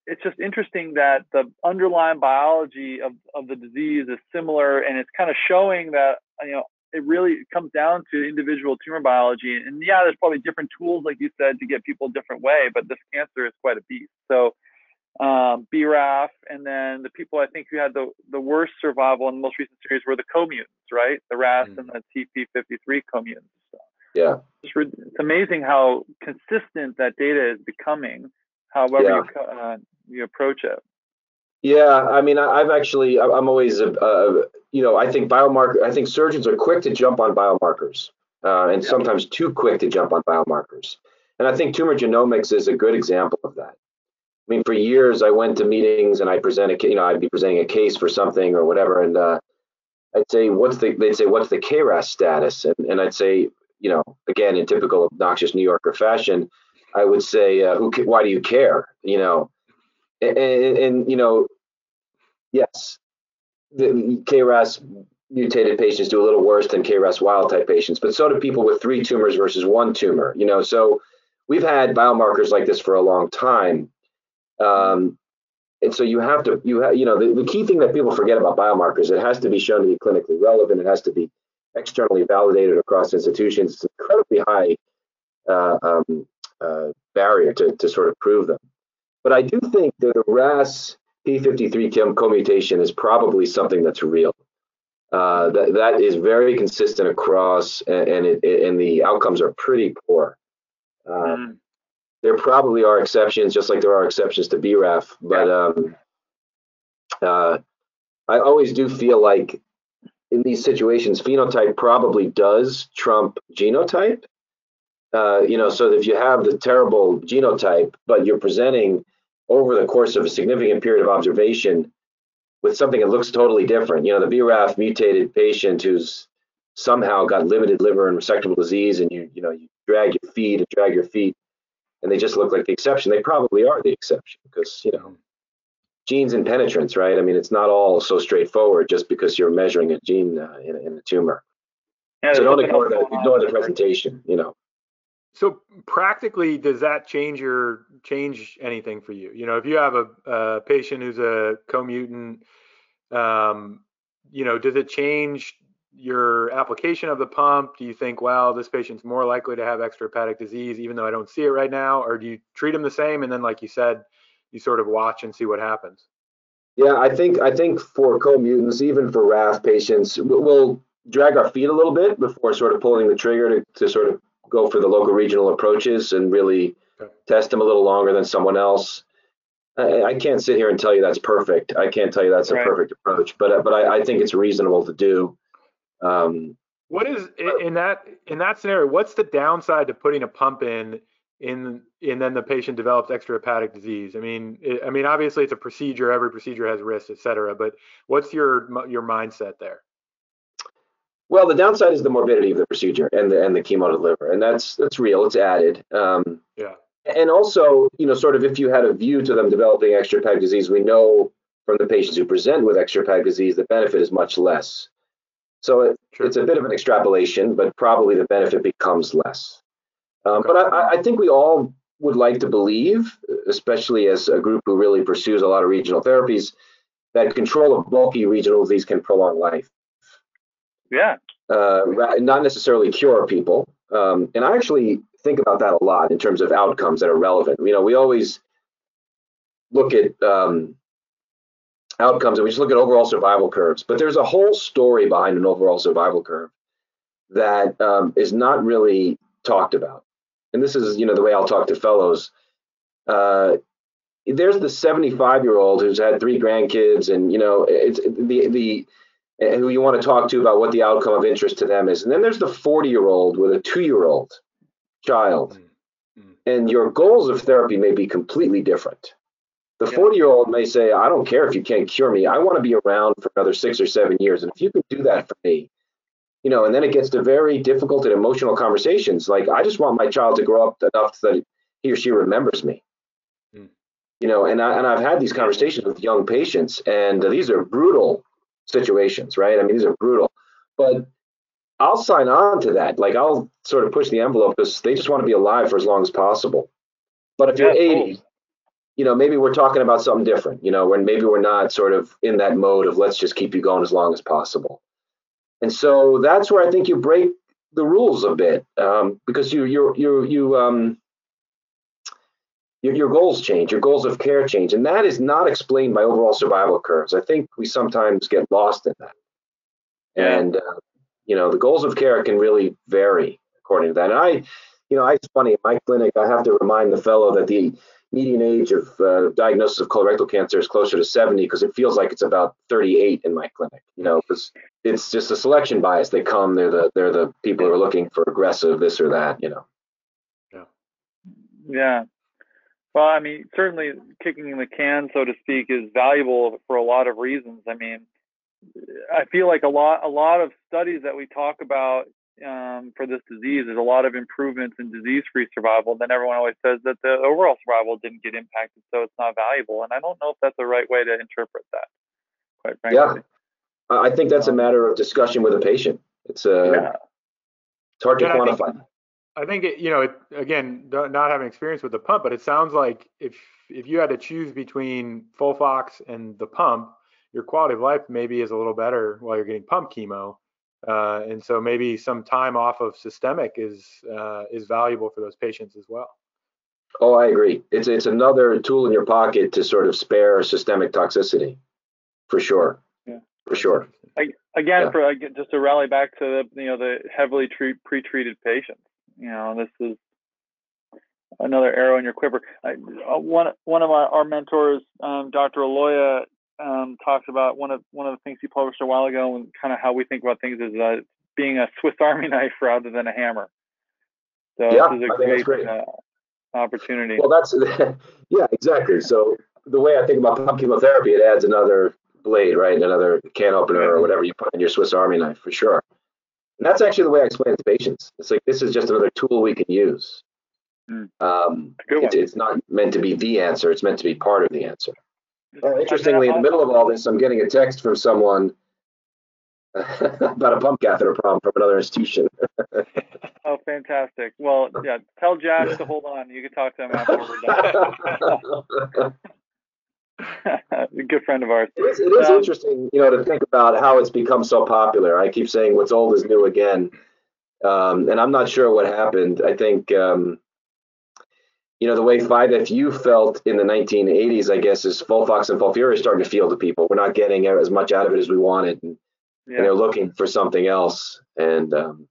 it's just interesting that the underlying biology of, of the disease is similar and it's kind of showing that, you know, it really comes down to individual tumor biology. And yeah, there's probably different tools, like you said, to get people a different way, but this cancer is quite a beast. So um, BRAF, and then the people I think who had the, the worst survival in the most recent series were the co-mutants, right? The RAS mm. and the TP53 co-mutants. So yeah, it's, it's, amazing how consistent that data is becoming, however yeah. you, uh, you approach it. Yeah, I mean, I, have actually, I'm always, uh, you know, I think biomarker, I think surgeons are quick to jump on biomarkers, uh, and yeah. sometimes too quick to jump on biomarkers. And I think tumor genomics is a good example of that. I mean, for years I went to meetings and I presented, you know, I'd be presenting a case for something or whatever, and uh, I'd say, "What's the?" They'd say, "What's the KRAS status?" And, and I'd say, you know, again in typical obnoxious New Yorker fashion, I would say, uh, "Who? Why do you care?" You know, and, and, and you know, yes, the KRAS mutated patients do a little worse than KRAS wild type patients, but so do people with three tumors versus one tumor. You know, so we've had biomarkers like this for a long time um, and so you have to, you have, you know, the, the key thing that people forget about biomarkers, it has to be shown to be clinically relevant. It has to be externally validated across institutions. It's an incredibly high uh, um, uh, barrier to, to sort of prove them. But I do think that the RAS P53 co-mutation is probably something that's real. Uh, that that is very consistent across, and and, it, and the outcomes are pretty poor. Um, mm there probably are exceptions, just like there are exceptions to BRAF. But um, uh, I always do feel like in these situations, phenotype probably does trump genotype. Uh, you know, so if you have the terrible genotype, but you're presenting over the course of a significant period of observation with something that looks totally different. You know, the BRAF mutated patient who's somehow got limited liver and resectable disease, and you you know you drag your feet and drag your feet and they just look like the exception, they probably are the exception because, you know, genes and penetrance, right? I mean, it's not all so straightforward just because you're measuring a gene uh, in, in, a tumor. Yeah, so don't ignore the, ignore the presentation, you know. So practically, does that change your change anything for you? You know, if you have a, a patient who's a co-mutant, um, you know, does it change your application of the pump? Do you think, well, this patient's more likely to have extrahepatic disease, even though I don't see it right now? Or do you treat them the same? And then, like you said, you sort of watch and see what happens? Yeah, I think I think for co-mutants, even for BRAF patients, we'll drag our feet a little bit before sort of pulling the trigger to, to sort of go for the local regional approaches and really okay. test them a little longer than someone else. I, I, can't sit here and tell you that's perfect. I can't tell you that's right. a perfect approach, but but I, I think it's reasonable to do. Um, what is in that in that scenario? What's the downside to putting a pump in in and then the patient develops extrahepatic disease? I mean, it, I mean, obviously it's a procedure. Every procedure has risks, et cetera. But what's your your mindset there? Well, the downside is the morbidity of the procedure and the and the chemo to liver, and that's that's real. It's added. Um, yeah. And also, you know, sort of if you had a view to them developing extrahepatic disease, we know from the patients who present with extrahepatic disease, the benefit is much less. So it, sure. it's a bit of an extrapolation, but probably the benefit becomes less. Um, okay. But I, I, think we all would like to believe, especially as a group who really pursues a lot of regional therapies, that control of bulky regional disease can prolong life. Yeah. Uh, not necessarily cure people. Um, and I actually think about that a lot in terms of outcomes that are relevant. You know, we always look at um, outcomes and we just look at overall survival curves. But there's a whole story behind an overall survival curve that um, is not really talked about. And this is, you know, the way I'll talk to fellows. Uh, there's the 75 year old who's had three grandkids, and you know, it's the the who you want to talk to about what the outcome of interest to them is, and then there's the 40 year old with a two year old child, mm-hmm. and your goals of therapy may be completely different. The 40 year old may say, I don't care if you can't cure me. I want to be around for another six or seven years. And if you can do that for me, you know, and then it gets to very difficult and emotional conversations. Like, I just want my child to grow up enough that he or she remembers me. Mm. You know, and, I, and I've had these conversations with young patients, and these are brutal situations, right? I mean, these are brutal. But I'll sign on to that. Like, I'll sort of push the envelope because they just want to be alive for as long as possible. But if you're 80, you know, maybe we're talking about something different, you know, when maybe we're not sort of in that mode of let's just keep you going as long as possible. And so that's where I think you break the rules a bit um, because you you you you um your, your goals change, your goals of care change, and that is not explained by overall survival curves. I think we sometimes get lost in that, and uh, you know the goals of care can really vary according to that. And I, you know, I, it's funny in my clinic I have to remind the fellow that the median age of uh, diagnosis of colorectal cancer is closer to 70 because it feels like it's about 38 in my clinic. You know, because it's just a selection bias. They come, they're the they're the people who are looking for aggressive this or that. You know. Yeah. Yeah. Well, I mean, certainly kicking the can, so to speak, is valuable for a lot of reasons. I mean, I feel like a lot a lot of studies that we talk about um, for this disease. There's a lot of improvements in disease-free survival. Then everyone always says that the overall survival didn't get impacted, so it's not valuable. And I don't know if that's the right way to interpret that. Quite frankly. Yeah, I think that's a matter of discussion with a patient. It's a uh, yeah. it's hard to quantify. I think, I think it, you know, it, again, not having experience with the pump, but it sounds like if if you had to choose between FOLFOX and the pump, your quality of life maybe is a little better while you're getting pump chemo uh, and so maybe some time off of systemic is uh, is valuable for those patients as well. Oh, I agree. It's it's another tool in your pocket to sort of spare systemic toxicity, for sure. Yeah, for sure. I, again, yeah. for just to rally back to the you know the heavily treat, pre-treated patients. You know, this is another arrow in your quiver. I, uh, one one of our, our mentors, um, Dr. Aloia, um, talks about one of one of the things he published a while ago, and kind of how we think about things is uh, being a Swiss Army knife rather than a hammer. So yeah, this is a great, great. Uh, opportunity. Well, that's yeah, exactly. So the way I think about pump chemotherapy, it adds another blade, right? Another can opener or whatever you put in your Swiss Army knife for sure. And that's actually the way I explain it to patients. It's like this is just another tool we can use. Mm. Um, it's, it's not meant to be the answer; it's meant to be part of the answer. Well, interestingly, in the middle of all this, I'm getting a text from someone about a pump catheter problem from another institution. oh, fantastic. Well, yeah, tell Josh to hold on. You can talk to him after we're done. good friend of ours. It is, it is um, interesting, you know, to think about how it's become so popular. I keep saying what's old is new again. Um, and I'm not sure what happened. I think um, you know, the way 5FU felt in the 1980s, I guess, is FOLFOX and FOLFIRI starting to feel to people. We're not getting as much out of it as we wanted, and, yeah. and they're looking for something else. And um,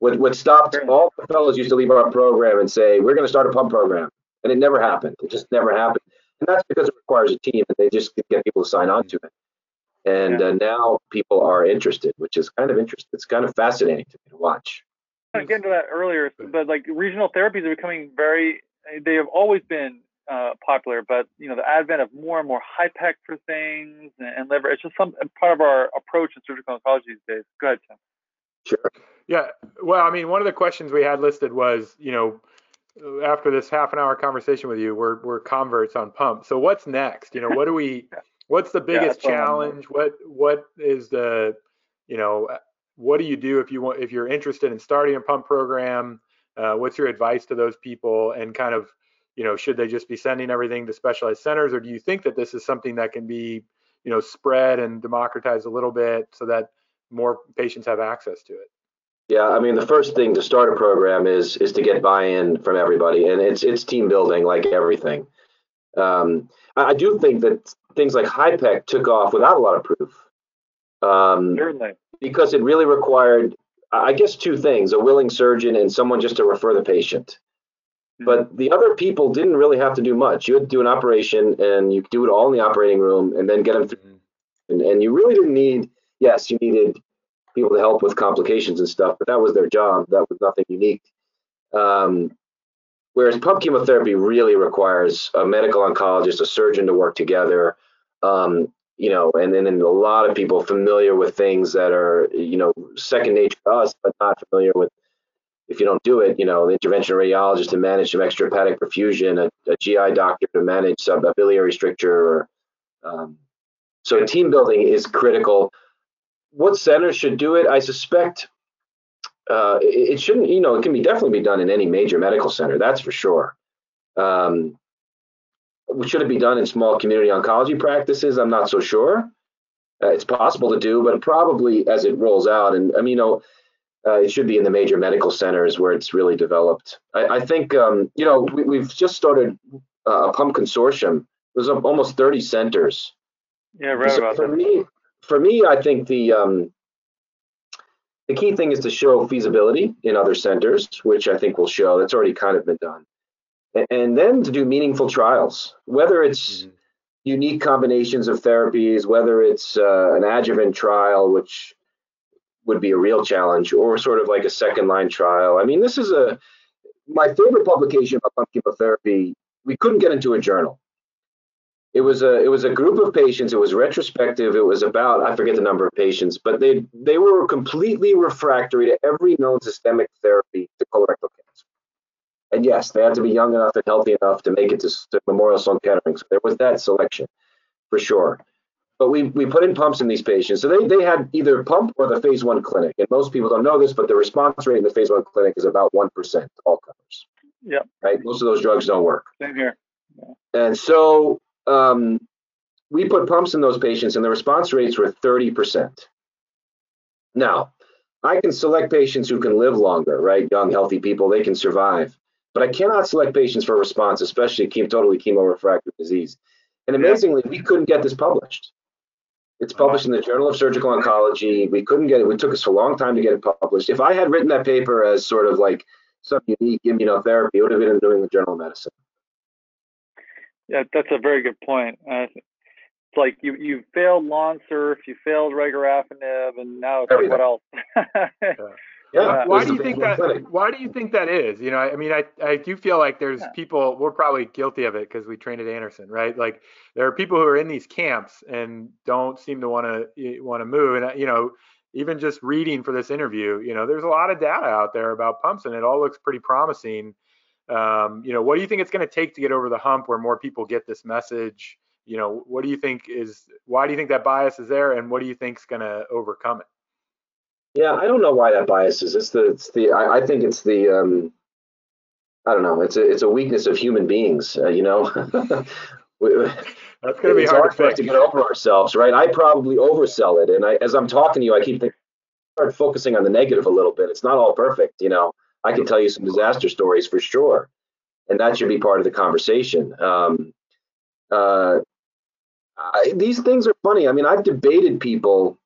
what what stopped all the fellows used to leave our program and say, "We're going to start a pump program," and it never happened. It just never happened, and that's because it requires a team, and they just get people to sign on to it. And yeah. uh, now people are interested, which is kind of interesting. It's kind of fascinating to me to get into that earlier, but like regional therapies are becoming very, they have always been uh, popular, but you know the advent of more and more high tech for things and, and, liver, it's just some part of our approach in surgical oncology these days. Go ahead, Tim. Sure. Yeah. Well, I mean, one of the questions we had listed was, you know, after this half an hour conversation with you, we're we're converts on pump. So what's next? You know, what do we? What's the biggest yeah, challenge? What what is the you know what do you do if you want if you're interested in starting a pump program? Uh, what's your advice to those people? And kind of, you know, should they just be sending everything to specialized centers, or do you think that this is something that can be, you know, spread and democratized a little bit so that more patients have access to it? Yeah, I mean, the first thing to start a program is is to get buy-in from everybody, and it's it's team building like everything. Um, I, do think that things like HIPEC took off without a lot of proof. Um, Certainly because it really required, I guess, two things: a willing surgeon and someone just to refer the patient. But the other people didn't really have to do much. You had to do an operation, and you could do it all in the operating room, and then get them through. And, and you really didn't need. Yes, you needed people to help with complications and stuff, but that was their job. That was nothing unique. Um, whereas pump chemotherapy really requires a medical oncologist, a surgeon to work together. Um, you know, and then a lot of people familiar with things that are, you know, second nature to us, but not familiar with if you don't do it, you know, the intervention radiologist to manage some extrahepatic perfusion, a, a GI doctor to manage some biliary stricture. Or, um, so team building is critical. What centers should do it? I suspect uh, it, it, shouldn't, you know, it can be definitely be done in any major medical center. That's for sure. Um, should it be done in small community oncology practices? I'm not so sure. Uh, it's possible to do, but probably as it rolls out, and I mean, you know, uh, it should be in the major medical centers where it's really developed. I, I think, um, you know, we, have just started uh, a pump consortium. There's almost 30 centers. Yeah, right so about for that. Me, for me, I think the um, the key thing is to show feasibility in other centers, which I think will show. That's already kind of been done, and, and then to do meaningful trials, whether it's mm-hmm. unique combinations of therapies, whether it's uh, an adjuvant trial, which would be a real challenge, or sort of like a second line trial. I mean, this is a my favorite publication about pump chemotherapy. We couldn't get into a journal. It was a it was a group of patients. It was retrospective. It was about I forget the number of patients, but they they were completely refractory to every known systemic therapy to colorectal cancer. And yes, they had to be young enough and healthy enough to make it to, to Memorial Sloan Kettering. So there was that selection for sure but we, we put in pumps in these patients. So they, they had either pump or the phase one clinic. And most people don't know this, but the response rate in the phase one clinic is about 1% all comers. Yeah. Right. Most of those drugs don't work. Same here. Yeah. And so um, we put pumps in those patients and the response rates were 30%. Now, I can select patients who can live longer, right? Young, healthy people, they can survive. But I cannot select patients for response, especially chemo, totally chemo-refractory disease. And amazingly, we couldn't get this published. It's published in the Journal of Surgical Oncology. We couldn't get it. It took us a long time to get it published. If I had written that paper as sort of like some unique immunotherapy, it would have been in the New England Journal of Medicine. Yeah, that's a very good point. Uh, it's like you you failed Lonsurf, you failed regorafenib, and now it's like, what else? yeah. Yeah. Why do you think that? Clinic. Why do you think that is? You know, I mean, I, I do feel like there's yeah. people. We're probably guilty of it because we trained at Anderson, right? Like there are people who are in these camps and don't seem to want to want to move. And uh, you know, even just reading for this interview, you know, there's a lot of data out there about pumps, and it all looks pretty promising. Um, you know, what do you think it's going to take to get over the hump where more people get this message? You know, what do you think is? Why do you think that bias is there, and what do you think is going to overcome it? Yeah, I don't know why that bias is. It's the it's the I, I think it's the um I don't know. It's a it's a weakness of human beings. Uh, you know. That's going to be hard, hard for us to get over ourselves, right? I probably oversell it, and I, as I'm talking to you, I keep thinking, start focusing on the negative a little bit. It's not all perfect, you know. I can tell you some disaster stories for sure, and that should be part of the conversation. Um, uh, I, these things are funny. I mean, I've debated people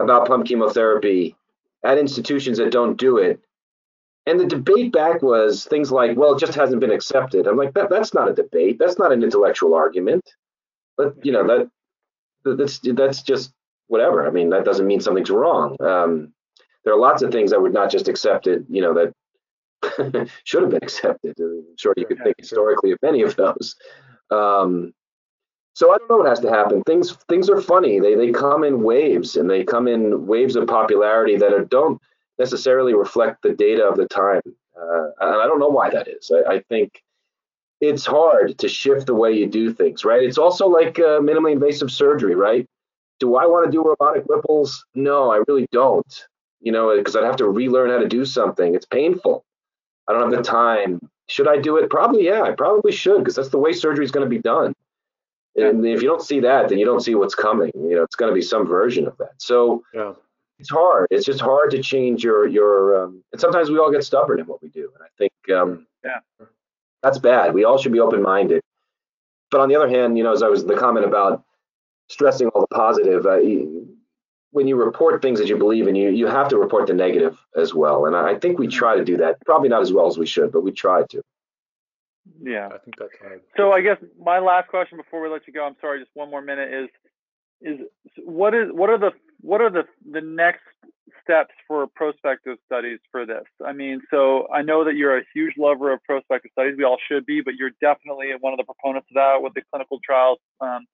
about pump chemotherapy at institutions that don't do it. And the debate back was things like, well, it just hasn't been accepted. I'm like, that, that's not a debate. That's not an intellectual argument. But, you know, that that's, that's just whatever. I mean, that doesn't mean something's wrong. Um, there are lots of things that were not just accepted, you know, that should have been accepted. I'm sure you could think historically of many of those. Um, so I don't know what has to happen. Things things are funny. They they come in waves, and they come in waves of popularity that are, don't necessarily reflect the data of the time. Uh, and I don't know why that is. I, I, think it's hard to shift the way you do things, right? It's also like uh, minimally invasive surgery, right? Do I want to do robotic Whipples? No, I really don't. You know, because I'd have to relearn how to do something. It's painful. I don't have the time. Should I do it? Probably, yeah, I probably should, because that's the way surgery is going to be done. And if you don't see that, then you don't see what's coming. You know, it's going to be some version of that. So yeah. it's hard. It's just hard to change your your. Um, and sometimes we all get stubborn in what we do. And I think um, yeah, that's bad. We all should be open minded. But on the other hand, you know, as I was the comment about stressing all the positive, uh, when you report things that you believe in, you you have to report the negative as well. And I think we try to do that. Probably not as well as we should, but we try to. Yeah. I think that's hard. So I guess my last question before we let you go, I'm sorry, just one more minute is is what is what are the what are the the next steps for prospective studies for this? I mean, so I know that you're a huge lover of prospective studies. We all should be, but you're definitely one of the proponents of that with the clinical trials um,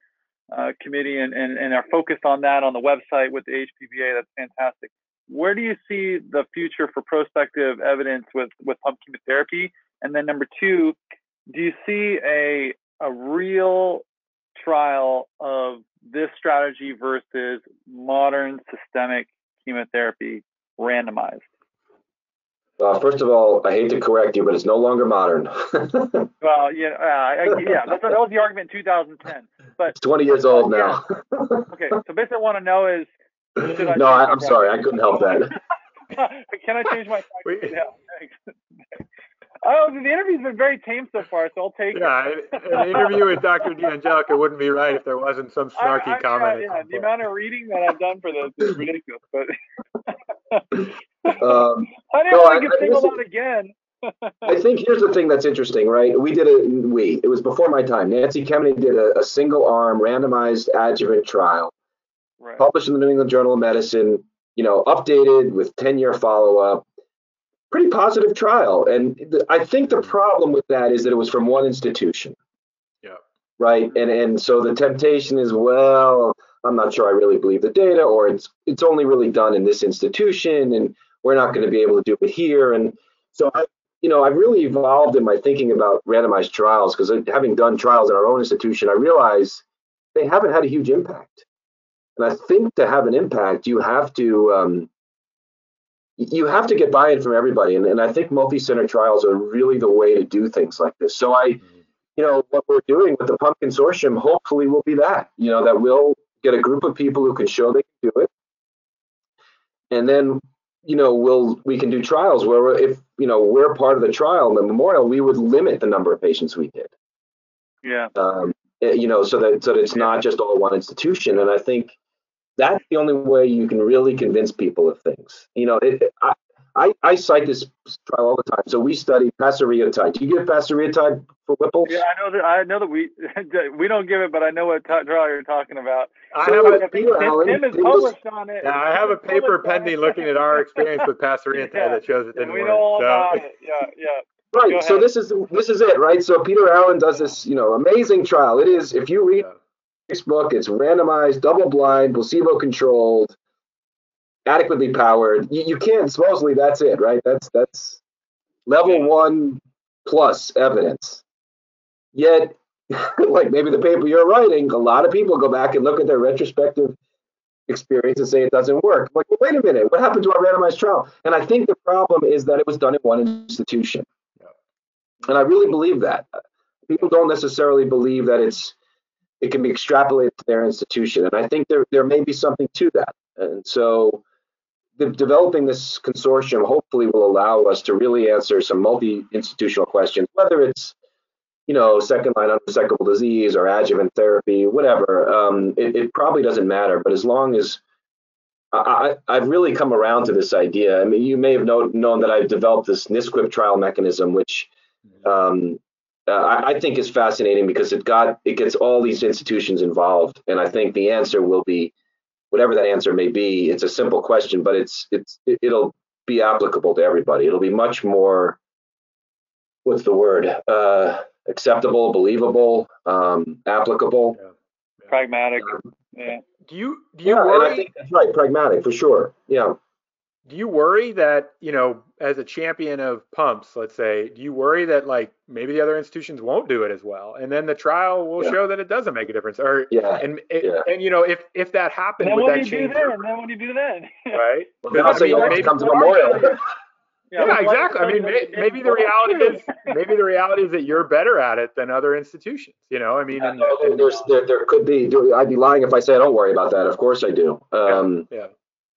uh, committee and, and and are focused on that on the website with the AHPBA. That's fantastic. Where do you see the future for prospective evidence with with pump chemotherapy? And then number two, do you see a a real trial of this strategy versus modern systemic chemotherapy randomized? Well, first of all, I hate to correct you, but it's no longer modern. well, yeah, uh, I, yeah, that's, that was the argument in 2010. But it's 20 years old now. okay, so basically, I want to know is. I no, I, am sorry, I couldn't help that. Can I change my? yeah, Oh, the interview's been very tame so far, so I'll take yeah, it. Yeah, an interview with Dr. D'Angelica wouldn't be right if there wasn't some snarky I, I, comment. Yeah, the amount of reading that I've done for this is ridiculous. But um, I didn't no, want to get singled out again. I think here's the thing that's interesting, right? We did a we. It was before my time. Nancy Kemeny did a, a single arm randomized adjuvant trial, right. published in the New England Journal of Medicine. You know, updated with 10 year follow up pretty positive trial. And th- I think the problem with that is that it was from one institution. Yeah. Right. And and so the temptation is, well, I'm not sure I really believe the data, or it's it's only really done in this institution, and we're not going to be able to do it here. And so I, you know, I've really evolved in my thinking about randomized trials because having done trials in our own institution, I realize they haven't had a huge impact. And I think to have an impact, you have to um, you have to get buy-in from everybody and, and i think multi-center trials are really the way to do things like this. So i you know what we're doing with the pump consortium hopefully will be that you know that we'll get a group of people who can show they can do it. And then you know we'll we can do trials where if you know we're part of the trial the memorial we would limit the number of patients we did. Yeah. Um, eh, you know so that so that it's not just all one institution. And i think that's the only way you can really convince people of things. You know, it, I, I, I cite this trial all the time. So we study pasireotide. Do you give pasireotide for Whipple's? Yeah, I know that. I know that we we don't give it, but I know what trial you're talking about. I so have a, Peter Tim, Allen, Tim is published on it. Yeah, I have a paper pending looking at our experience with pasireotide yeah, that shows it didn't we work. We know all so. about it. Yeah, yeah. Right. So this is this is it, right? So Peter Allen does this, you know, amazing trial. It is if you read yeah book. It's randomized, double blind, placebo controlled, adequately powered. You, you can't supposedly that's it, right? That's that's level one plus evidence. Yet, like maybe the paper you're writing, a lot of people go back and look at their retrospective experience and say it doesn't work. Like, well, wait a minute, what happened to our randomized trial? And I think the problem is that it was done in one institution. And I really believe that. People don't necessarily believe that it's it can be extrapolated to their institution. And I think there, there may be something to that. And so the, developing this consortium hopefully will allow us to really answer some multi-institutional questions, whether it's you know, second line unresectable disease or adjuvant therapy, whatever. Um, it, it, probably doesn't matter, but as long as I, have really come around to this idea. I mean, you may have know, known that I've developed this NSQIP trial mechanism, which um, uh, I, I, think is fascinating because it got it gets all these institutions involved, and I think the answer will be whatever that answer may be. It's a simple question, but it's it's it'll be applicable to everybody. It'll be much more what's the word uh, acceptable, believable, um, applicable, yeah. Yeah. pragmatic. Yeah. Do you do you yeah, worry? I think that's right, pragmatic for sure. Yeah do you worry that you know as a champion of pumps let's say do you worry that like maybe the other institutions won't do it as well and then the trial will yeah. show that it doesn't make a difference or yeah. and yeah. and you know if if that happens then would what that do you change do then? then what do you do then? Right? Well, then also I mean, you maybe, come to memorial. Yeah, yeah exactly. I mean may, maybe the reality is maybe the reality is that you're better at it than other institutions you know i mean and, and, there's there, there could be i'd be lying if i say i don't worry about that. Of course i do. Um yeah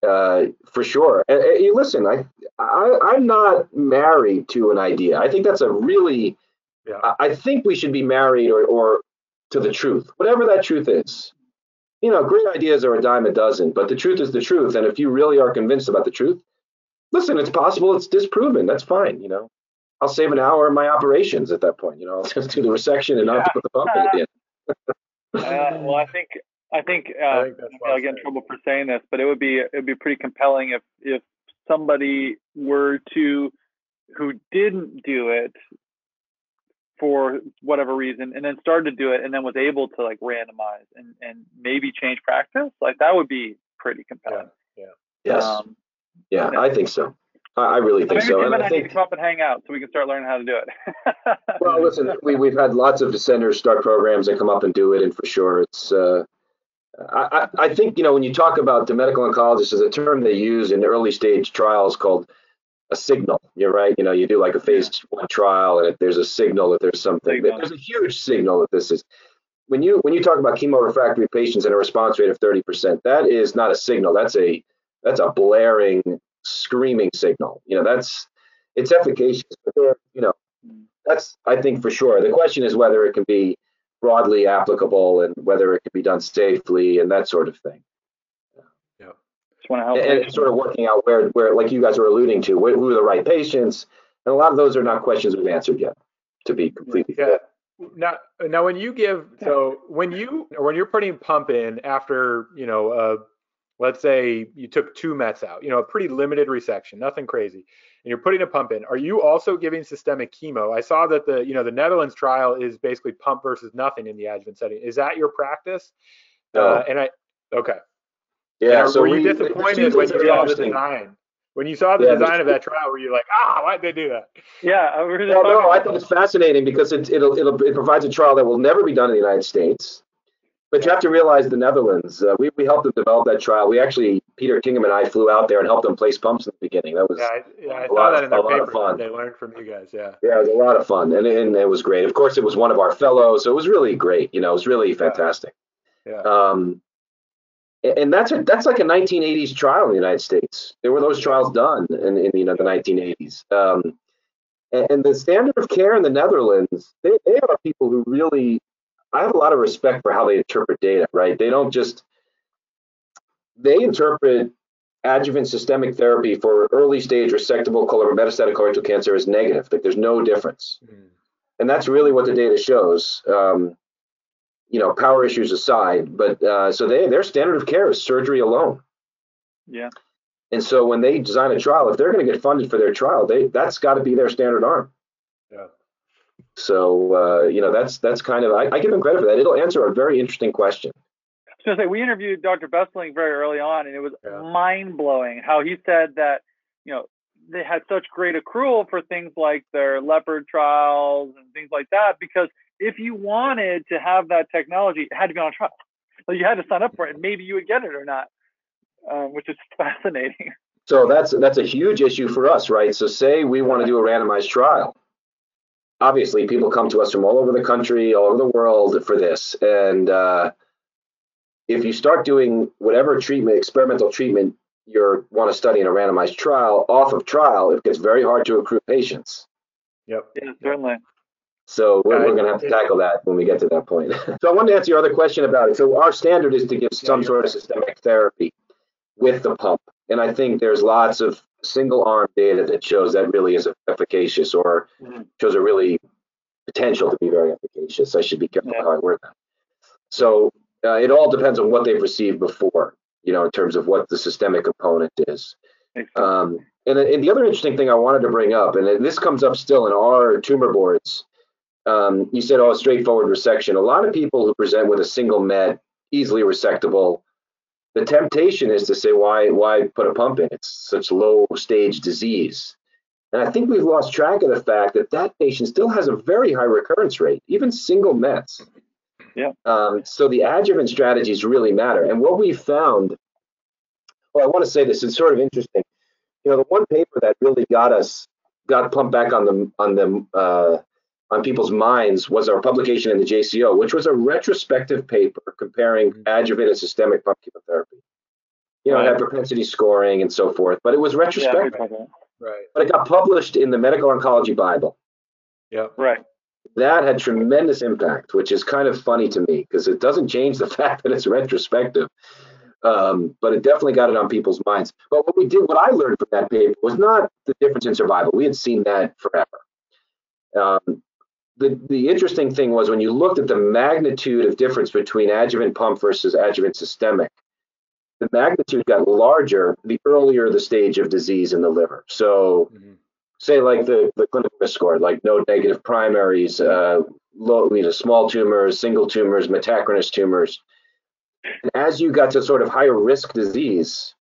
uh, for sure. And, and, listen, I, I am not married to an idea. I think that's a really. Yeah. I, I think we should be married or, or to the truth, whatever that truth is. You know, great ideas are a dime a dozen, but the truth is the truth. And if you really are convinced about the truth, listen, it's possible it's disproven. That's fine. You know, I'll save an hour in my operations at that point. You know, I'll just do the resection and not Yeah. put the pump in at the end. Uh, well, I think I think, uh, I think that's I'll get in trouble for saying this, but it would be it would be pretty compelling if if somebody were to who didn't do it for whatever reason and then started to do it and then was able to like randomize and and maybe change practice like that would be pretty compelling Yeah. Yes. um, yeah, I think so. I, I really think so. And and I I need to think come up and hang out so we can start learning how to do it Well, listen, we, we've had lots of descenders start programs and come up and do it, and for sure, it's. Uh, I, I think you know when you talk about the medical oncologist, there's a term they use in early stage trials called a signal. You're right. You know, you do like a phase one trial, and if there's a signal that there's something, Signal. there's a huge signal that this is. When you when you talk about chemorefractory patients and a response rate of 30%, that is not a signal. That's a that's a blaring, screaming signal. You know, that's it's efficacious, but you know, that's I think for sure. The question is whether it can be broadly applicable and whether it can be done safely and that sort of thing. Yeah. Just want to help And, and it's sort of working out where where like you guys were alluding to, wh- who are the right patients, and a lot of those are not questions we've answered yet. To be completely Yeah. fair. Now, now when you give, so when you, or when you're putting pump in after, you know, uh, let's say you took two Mets out, you know, a pretty limited resection, nothing crazy, and you're putting a pump in, are you also giving systemic chemo? I saw that the, you know, the Netherlands trial is basically pump versus nothing in the adjuvant setting. Is that your practice? No. Uh, and I, okay. Yeah. And so were you we, there's two disappointed when you saw the design? When you saw the Yeah, design of that trial, were you like, ah, why'd they do that? yeah we were Well, no, I about think it's fascinating because it, it'll, it'll, it provides a trial that will never be done in the United States. But you have to realize the Netherlands, uh, we, we helped them develop that trial. We actually, Peter Kingham and I flew out there and helped them place pumps in the beginning. That was, Yeah, I, yeah, I A saw lot- that in a lot of fun. They learned from you guys, yeah. yeah, it was a lot of fun and, and it was great. Of course, it was one of our fellows, so it was really great. You know, it was really fantastic. Yeah. Um, and that's a, that's like a 1980s trial in the United States. There were those trials done in, in you know the 1980s. Um, and, and the standard of care in the Netherlands, they, they are people who really, I have a lot of respect for how they interpret data. Right? They don't just they interpret adjuvant systemic therapy for early stage resectable color metastatic colorectal cancer as negative. Like there's no difference Mhm. and that's really what the data shows. Um, you know, power issues aside, but uh, so they their standard of care is surgery alone. yeah And so when they design a trial, if they're going to get funded for their trial, they that's got to be their standard arm. Yeah. So uh, you know that's that's kind of I, I give them credit for that. It'll answer a very interesting question. Gonna say we interviewed Dr. Besselink very early on, and it was Yeah. mind blowing how he said that you know they had such great accrual for things like their LEOPARD trials and things like that because if you wanted to have that technology, it had to be on trial. So you had to sign up for it, and maybe you would get it or not, um, which is fascinating. So that's that's a huge issue for us, right? So say we want to do a randomized trial. Obviously, people come to us from all over the country, all over the world for this, and uh, if you start doing whatever treatment, experimental treatment you want to study in a randomized trial, off of trial, it gets very hard to accrue patients. Yep. Yeah, certainly. So we're, we're going to have to tackle that when we get to that point. so I wanted to answer your other question about it. So our standard is to give some you're sort of systemic therapy with the pump, and I think there's lots of single arm data that shows that really is efficacious or Mhm. shows a really potential to be very efficacious. I should be careful Yeah. how I word that. So uh, it all depends on what they've received before, you know, in terms of what the systemic component is. Um, and, and the other interesting thing I wanted to bring up, and this comes up still in our tumor boards, um, you said, oh, straightforward resection. A lot of people who present with a single med, easily resectable, the temptation is to say, why, why put a pump in? It's such low stage disease. And I think we've lost track of the fact that that patient still has a very high recurrence rate, even single mets. Yeah. Um, so the adjuvant strategies really matter. And what we found, well, I want to say this, it's sort of interesting. You know, the one paper that really got us, got pumped back on the, on the, uh, on people's minds was our publication in the JCO, which was a retrospective paper comparing Mhm. adjuvant and systemic pump chemotherapy. You know, it had propensity scoring and so forth, but it was retrospective. talked about Right. But it got published in the Medical Oncology Bible. Yeah. Right. That had tremendous impact, which is kind of funny to me because it doesn't change the fact that it's retrospective. Um, but it definitely got it on people's minds. But what we did, what I learned from that paper was not the difference in survival. We had seen that forever. Um, the, the interesting thing was when you looked at the magnitude of difference between adjuvant pump versus adjuvant systemic, the magnitude got larger the earlier the stage of disease in the liver. So, mm-hmm. Say like the, the clinical risk score, like no negative primaries, uh, low, you know, small tumors, single tumors, metachronous tumors. And as you got to sort of higher risk disease,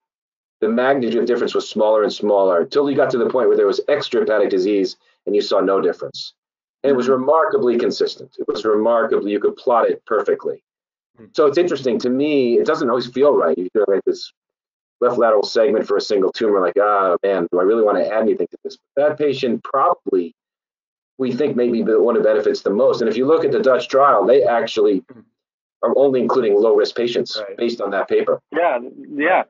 the magnitude of difference was smaller and smaller until you got to the point where there was extrahepatic disease and you saw no difference. And it was mm-hmm. remarkably consistent. It was remarkably, you could plot it perfectly. Hmm. So it's interesting to me, it doesn't always feel right. You feel like this left lateral segment for a single tumor, like, ah, man, do I really want to add anything to this? But that patient probably, we think, maybe the one who benefits the most. And if you look at the Dutch trial, they actually are only including low risk patients right. based on that paper. Yeah, yeah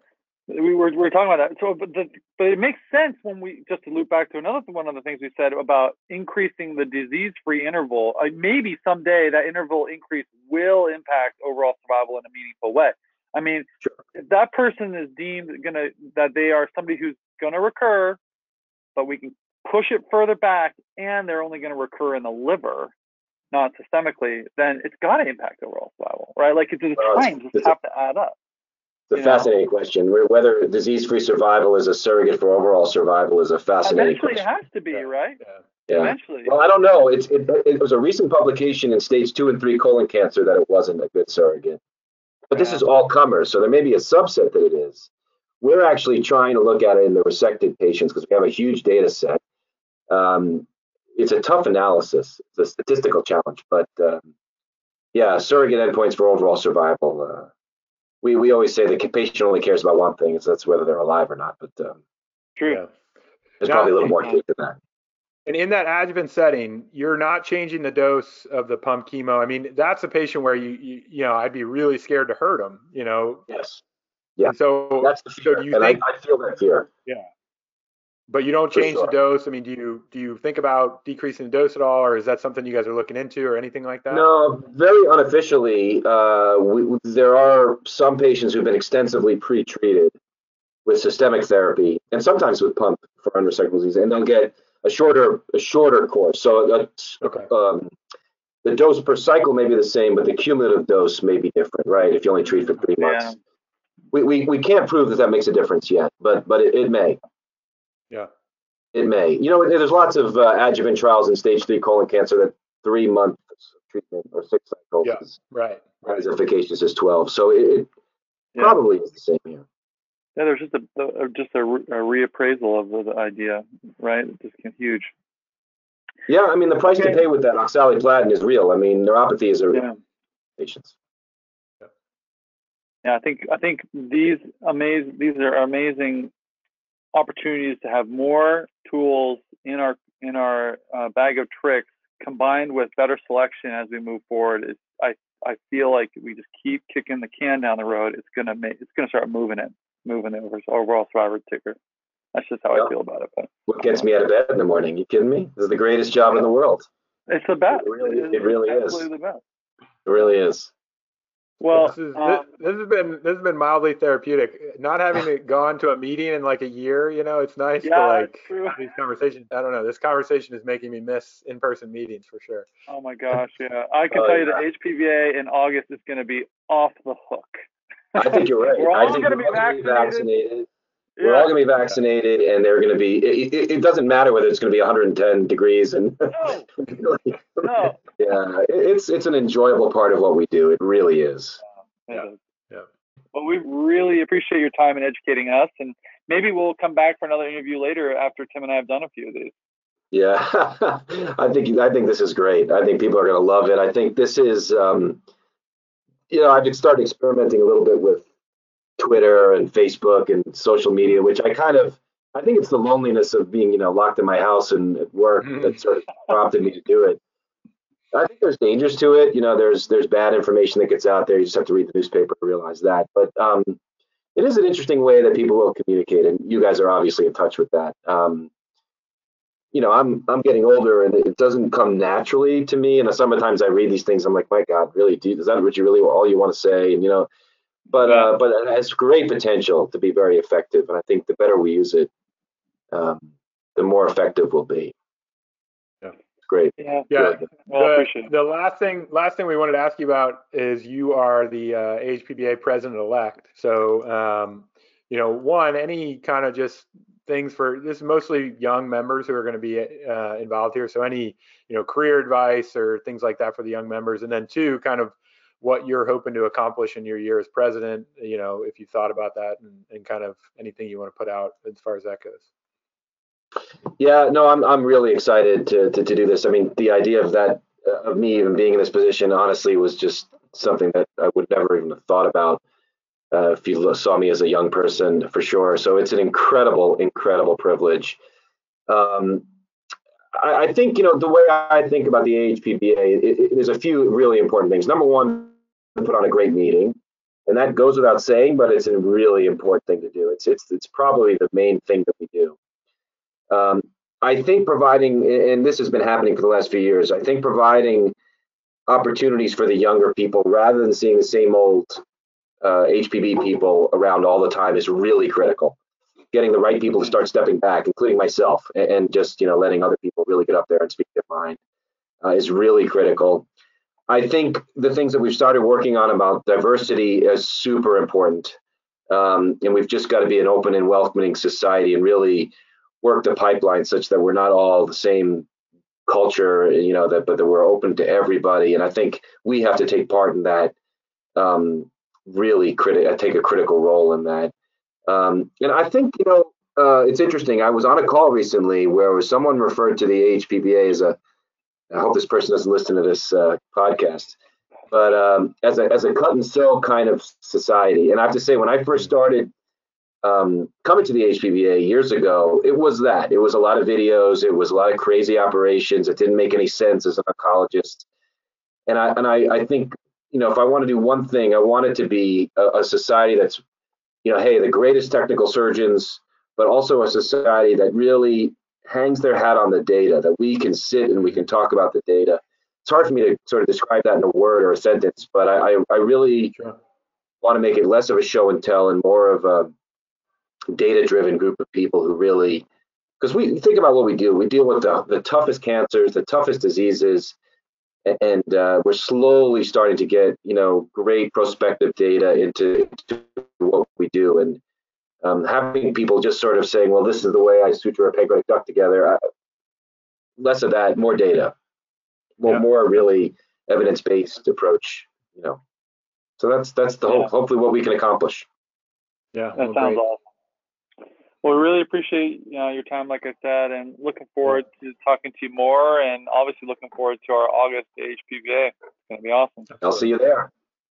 we were, we were talking about that. So, but the, but it makes sense when we just to loop back to another one of the things we said about increasing the disease-free interval. Uh, maybe someday that interval increase will impact overall survival in a meaningful way. I mean, sure. if that person is deemed gonna that they are somebody who's gonna recur, but we can push it further back, and they're only gonna recur in the liver, not systemically, then it's got to impact overall survival, right? Like it's the well, times just have to add up. It's a fascinating know? question. Whether disease-free survival is a surrogate for overall survival is a fascinating Eventually question. it has to be, yeah. right? Yeah. yeah. Eventually. Well, I don't know. It's it, it, was a recent publication in stage two and three colon cancer that it wasn't a good surrogate. But this is all comers, so there may be a subset that it is. We're actually trying to look at it in the resected patients because we have a huge data set. Um, it's a tough analysis. It's a statistical challenge, but um, yeah, surrogate endpoints for overall survival. Uh, we we always say the patient only cares about one thing, so that's whether they're alive or not. But um, true. Yeah. There's now, probably a little more to it than that. And in that adjuvant setting, you're not changing the dose of the pump chemo. I mean, that's a patient where you you, you know I'd be really scared to hurt them. You know. Yes. Yeah. And so that's the fear, so do you and think, I, I feel that fear. Yeah. But you don't change sure. the dose. I mean, do you do you think about decreasing the dose at all, or is that something you guys are looking into, or anything like that? No, very unofficially. Uh, we, there are some patients who've been extensively pre-treated with systemic therapy, and sometimes with pump for unresectable disease, and they'll get a shorter a shorter course. So uh, okay. um, the dose per cycle may be the same, but the cumulative dose may be different, right? If you only treat for three months. We, we, we can't prove that that makes a difference yet, but but it, it may. Yeah. It may. You know, there's lots of uh, adjuvant trials in stage three colon cancer that three months treatment or six cycles yeah, is right, right. as efficacious as 12. So it, it yeah. probably is the same here. Yeah, there's just a, a just a, a, reappraisal of the, the idea, right? It's just huge. Yeah, I mean the price okay. to pay with that oxaliplatin is real. I mean neuropathy is a yeah. patients. Yeah, I think I think these amazing these are amazing opportunities to have more tools in our in our uh, bag of tricks combined with better selection as we move forward is I I feel like we just keep kicking the can down the road it's gonna make it's gonna start moving it moving the overall survivor ticker that's just how I feel about it but what gets me out of bed in the morning you kidding me this is the greatest job in the world it's the best it really, it, it really is the best. it really is well, this, is, um, this, this, has been this has been mildly therapeutic. Not having gone to a meeting in like a year, you know, it's nice yeah, to like these conversations. I don't know. This conversation is making me miss in-person meetings for sure. Oh my gosh, yeah. I can oh, tell you yeah. the HPBA in August is going to be off the hook. I think you're right. We're all going to be vaccinated. vaccinated. Yeah. We're all going to be vaccinated, and they're going to be. It, it, it, doesn't matter whether it's going to be 110 degrees and. No. no. Yeah, it's it's an enjoyable part of what we do. It really is. Yeah. Yeah. Well, we really appreciate your time in educating us, and maybe we'll come back for another interview later after Tim and I have done a few of these. Yeah, I think I think this is great. I think people are going to love it. I think this is, um, you know, I've started experimenting a little bit with Twitter and Facebook and social media, which I kind of, I think it's the loneliness of being, you know, locked in my house and at work mm-hmm. that sort of prompted me to do it. I think there's dangers to it. You know, there's there's bad information that gets out there. You just have to read the newspaper to realize that. But um, it is an interesting way that people will communicate, and you guys are obviously in touch with that. Um, you know, I'm I'm getting older, and it doesn't come naturally to me. And sometimes I read these things, I'm like, my God, really? Do, is that what you really all you want to say? And you know, but uh, but it has great potential to be very effective, and I think the better we use it, um, the more effective we'll be. Yeah, It's great. Yeah. Yeah. Well, the, the last thing last thing we wanted to ask you about is you are the uh, AHPBA president elect. So um, you know, one, any kind of just things for this is mostly young members who are going to be uh, involved here. So any you know career advice or things like that for the young members, and then two, kind of what you're hoping to accomplish in your year as president. You know, if you've thought about that, and, and kind of anything you want to put out as far as that goes. Yeah, no, I'm I'm really excited to to, to do this. I mean, the idea of that uh, of me even being in this position, honestly, was just something that I would never even have thought about uh, if you saw me as a young person, for sure. So it's an incredible, incredible privilege. Um, I, I think you know the way I think about the AHPBA. There's a few really important things. Number one, put on a great meeting, and that goes without saying, but it's a really important thing to do. It's it's it's probably the main thing that we do. Um, I think providing, and this has been happening for the last few years, I think providing opportunities for the younger people rather than seeing the same old uh, HPB people around all the time is really critical. Getting the right people to start stepping back, including myself, and, and just you know letting other people really get up there and speak their mind uh, is really critical. I think the things that we've started working on about diversity is super important, um, and we've just got to be an open and welcoming society and really work the pipeline such that we're not all the same culture, you know, that but that we're open to everybody. And I think we have to take part in that, um, really criti- I take a critical role in that. Um, and I think you know uh, it's interesting. I was on a call recently where someone referred to the HPBA as a. I hope this person doesn't listen to this uh, podcast, but um, as a as a cut and sew kind of society. And I have to say, when I first started um, coming to the HPBA years ago, it was that. It was a lot of videos. It was a lot of crazy operations. It didn't make any sense as an oncologist. And I and I, I think you know if I want to do one thing, I want it to be a, a society that's you know, hey, the greatest technical surgeons, but also a society that really hangs their hat on the data. That we can sit and we can talk about the data. It's hard for me to sort of describe that in a word or a sentence, but I I, I really Sure. want to make it less of a show and tell and more of a data driven group of people who really because we think about what we do we deal with the, the toughest cancers the toughest diseases and uh, we're slowly starting to get you know great prospective data into, into what we do and um, having people just sort of saying well this is the way i suture a pancreatic duct together uh, less of that more data more, Yeah. more really evidence-based approach you know so that's that's the Yeah. hope hopefully what we can accomplish Yeah. That well, sounds great. awesome. Well, we really appreciate you know, your time, like I said, and looking forward to talking to you more, and obviously looking forward to our August HPBA. It's going to be awesome. i'll see you there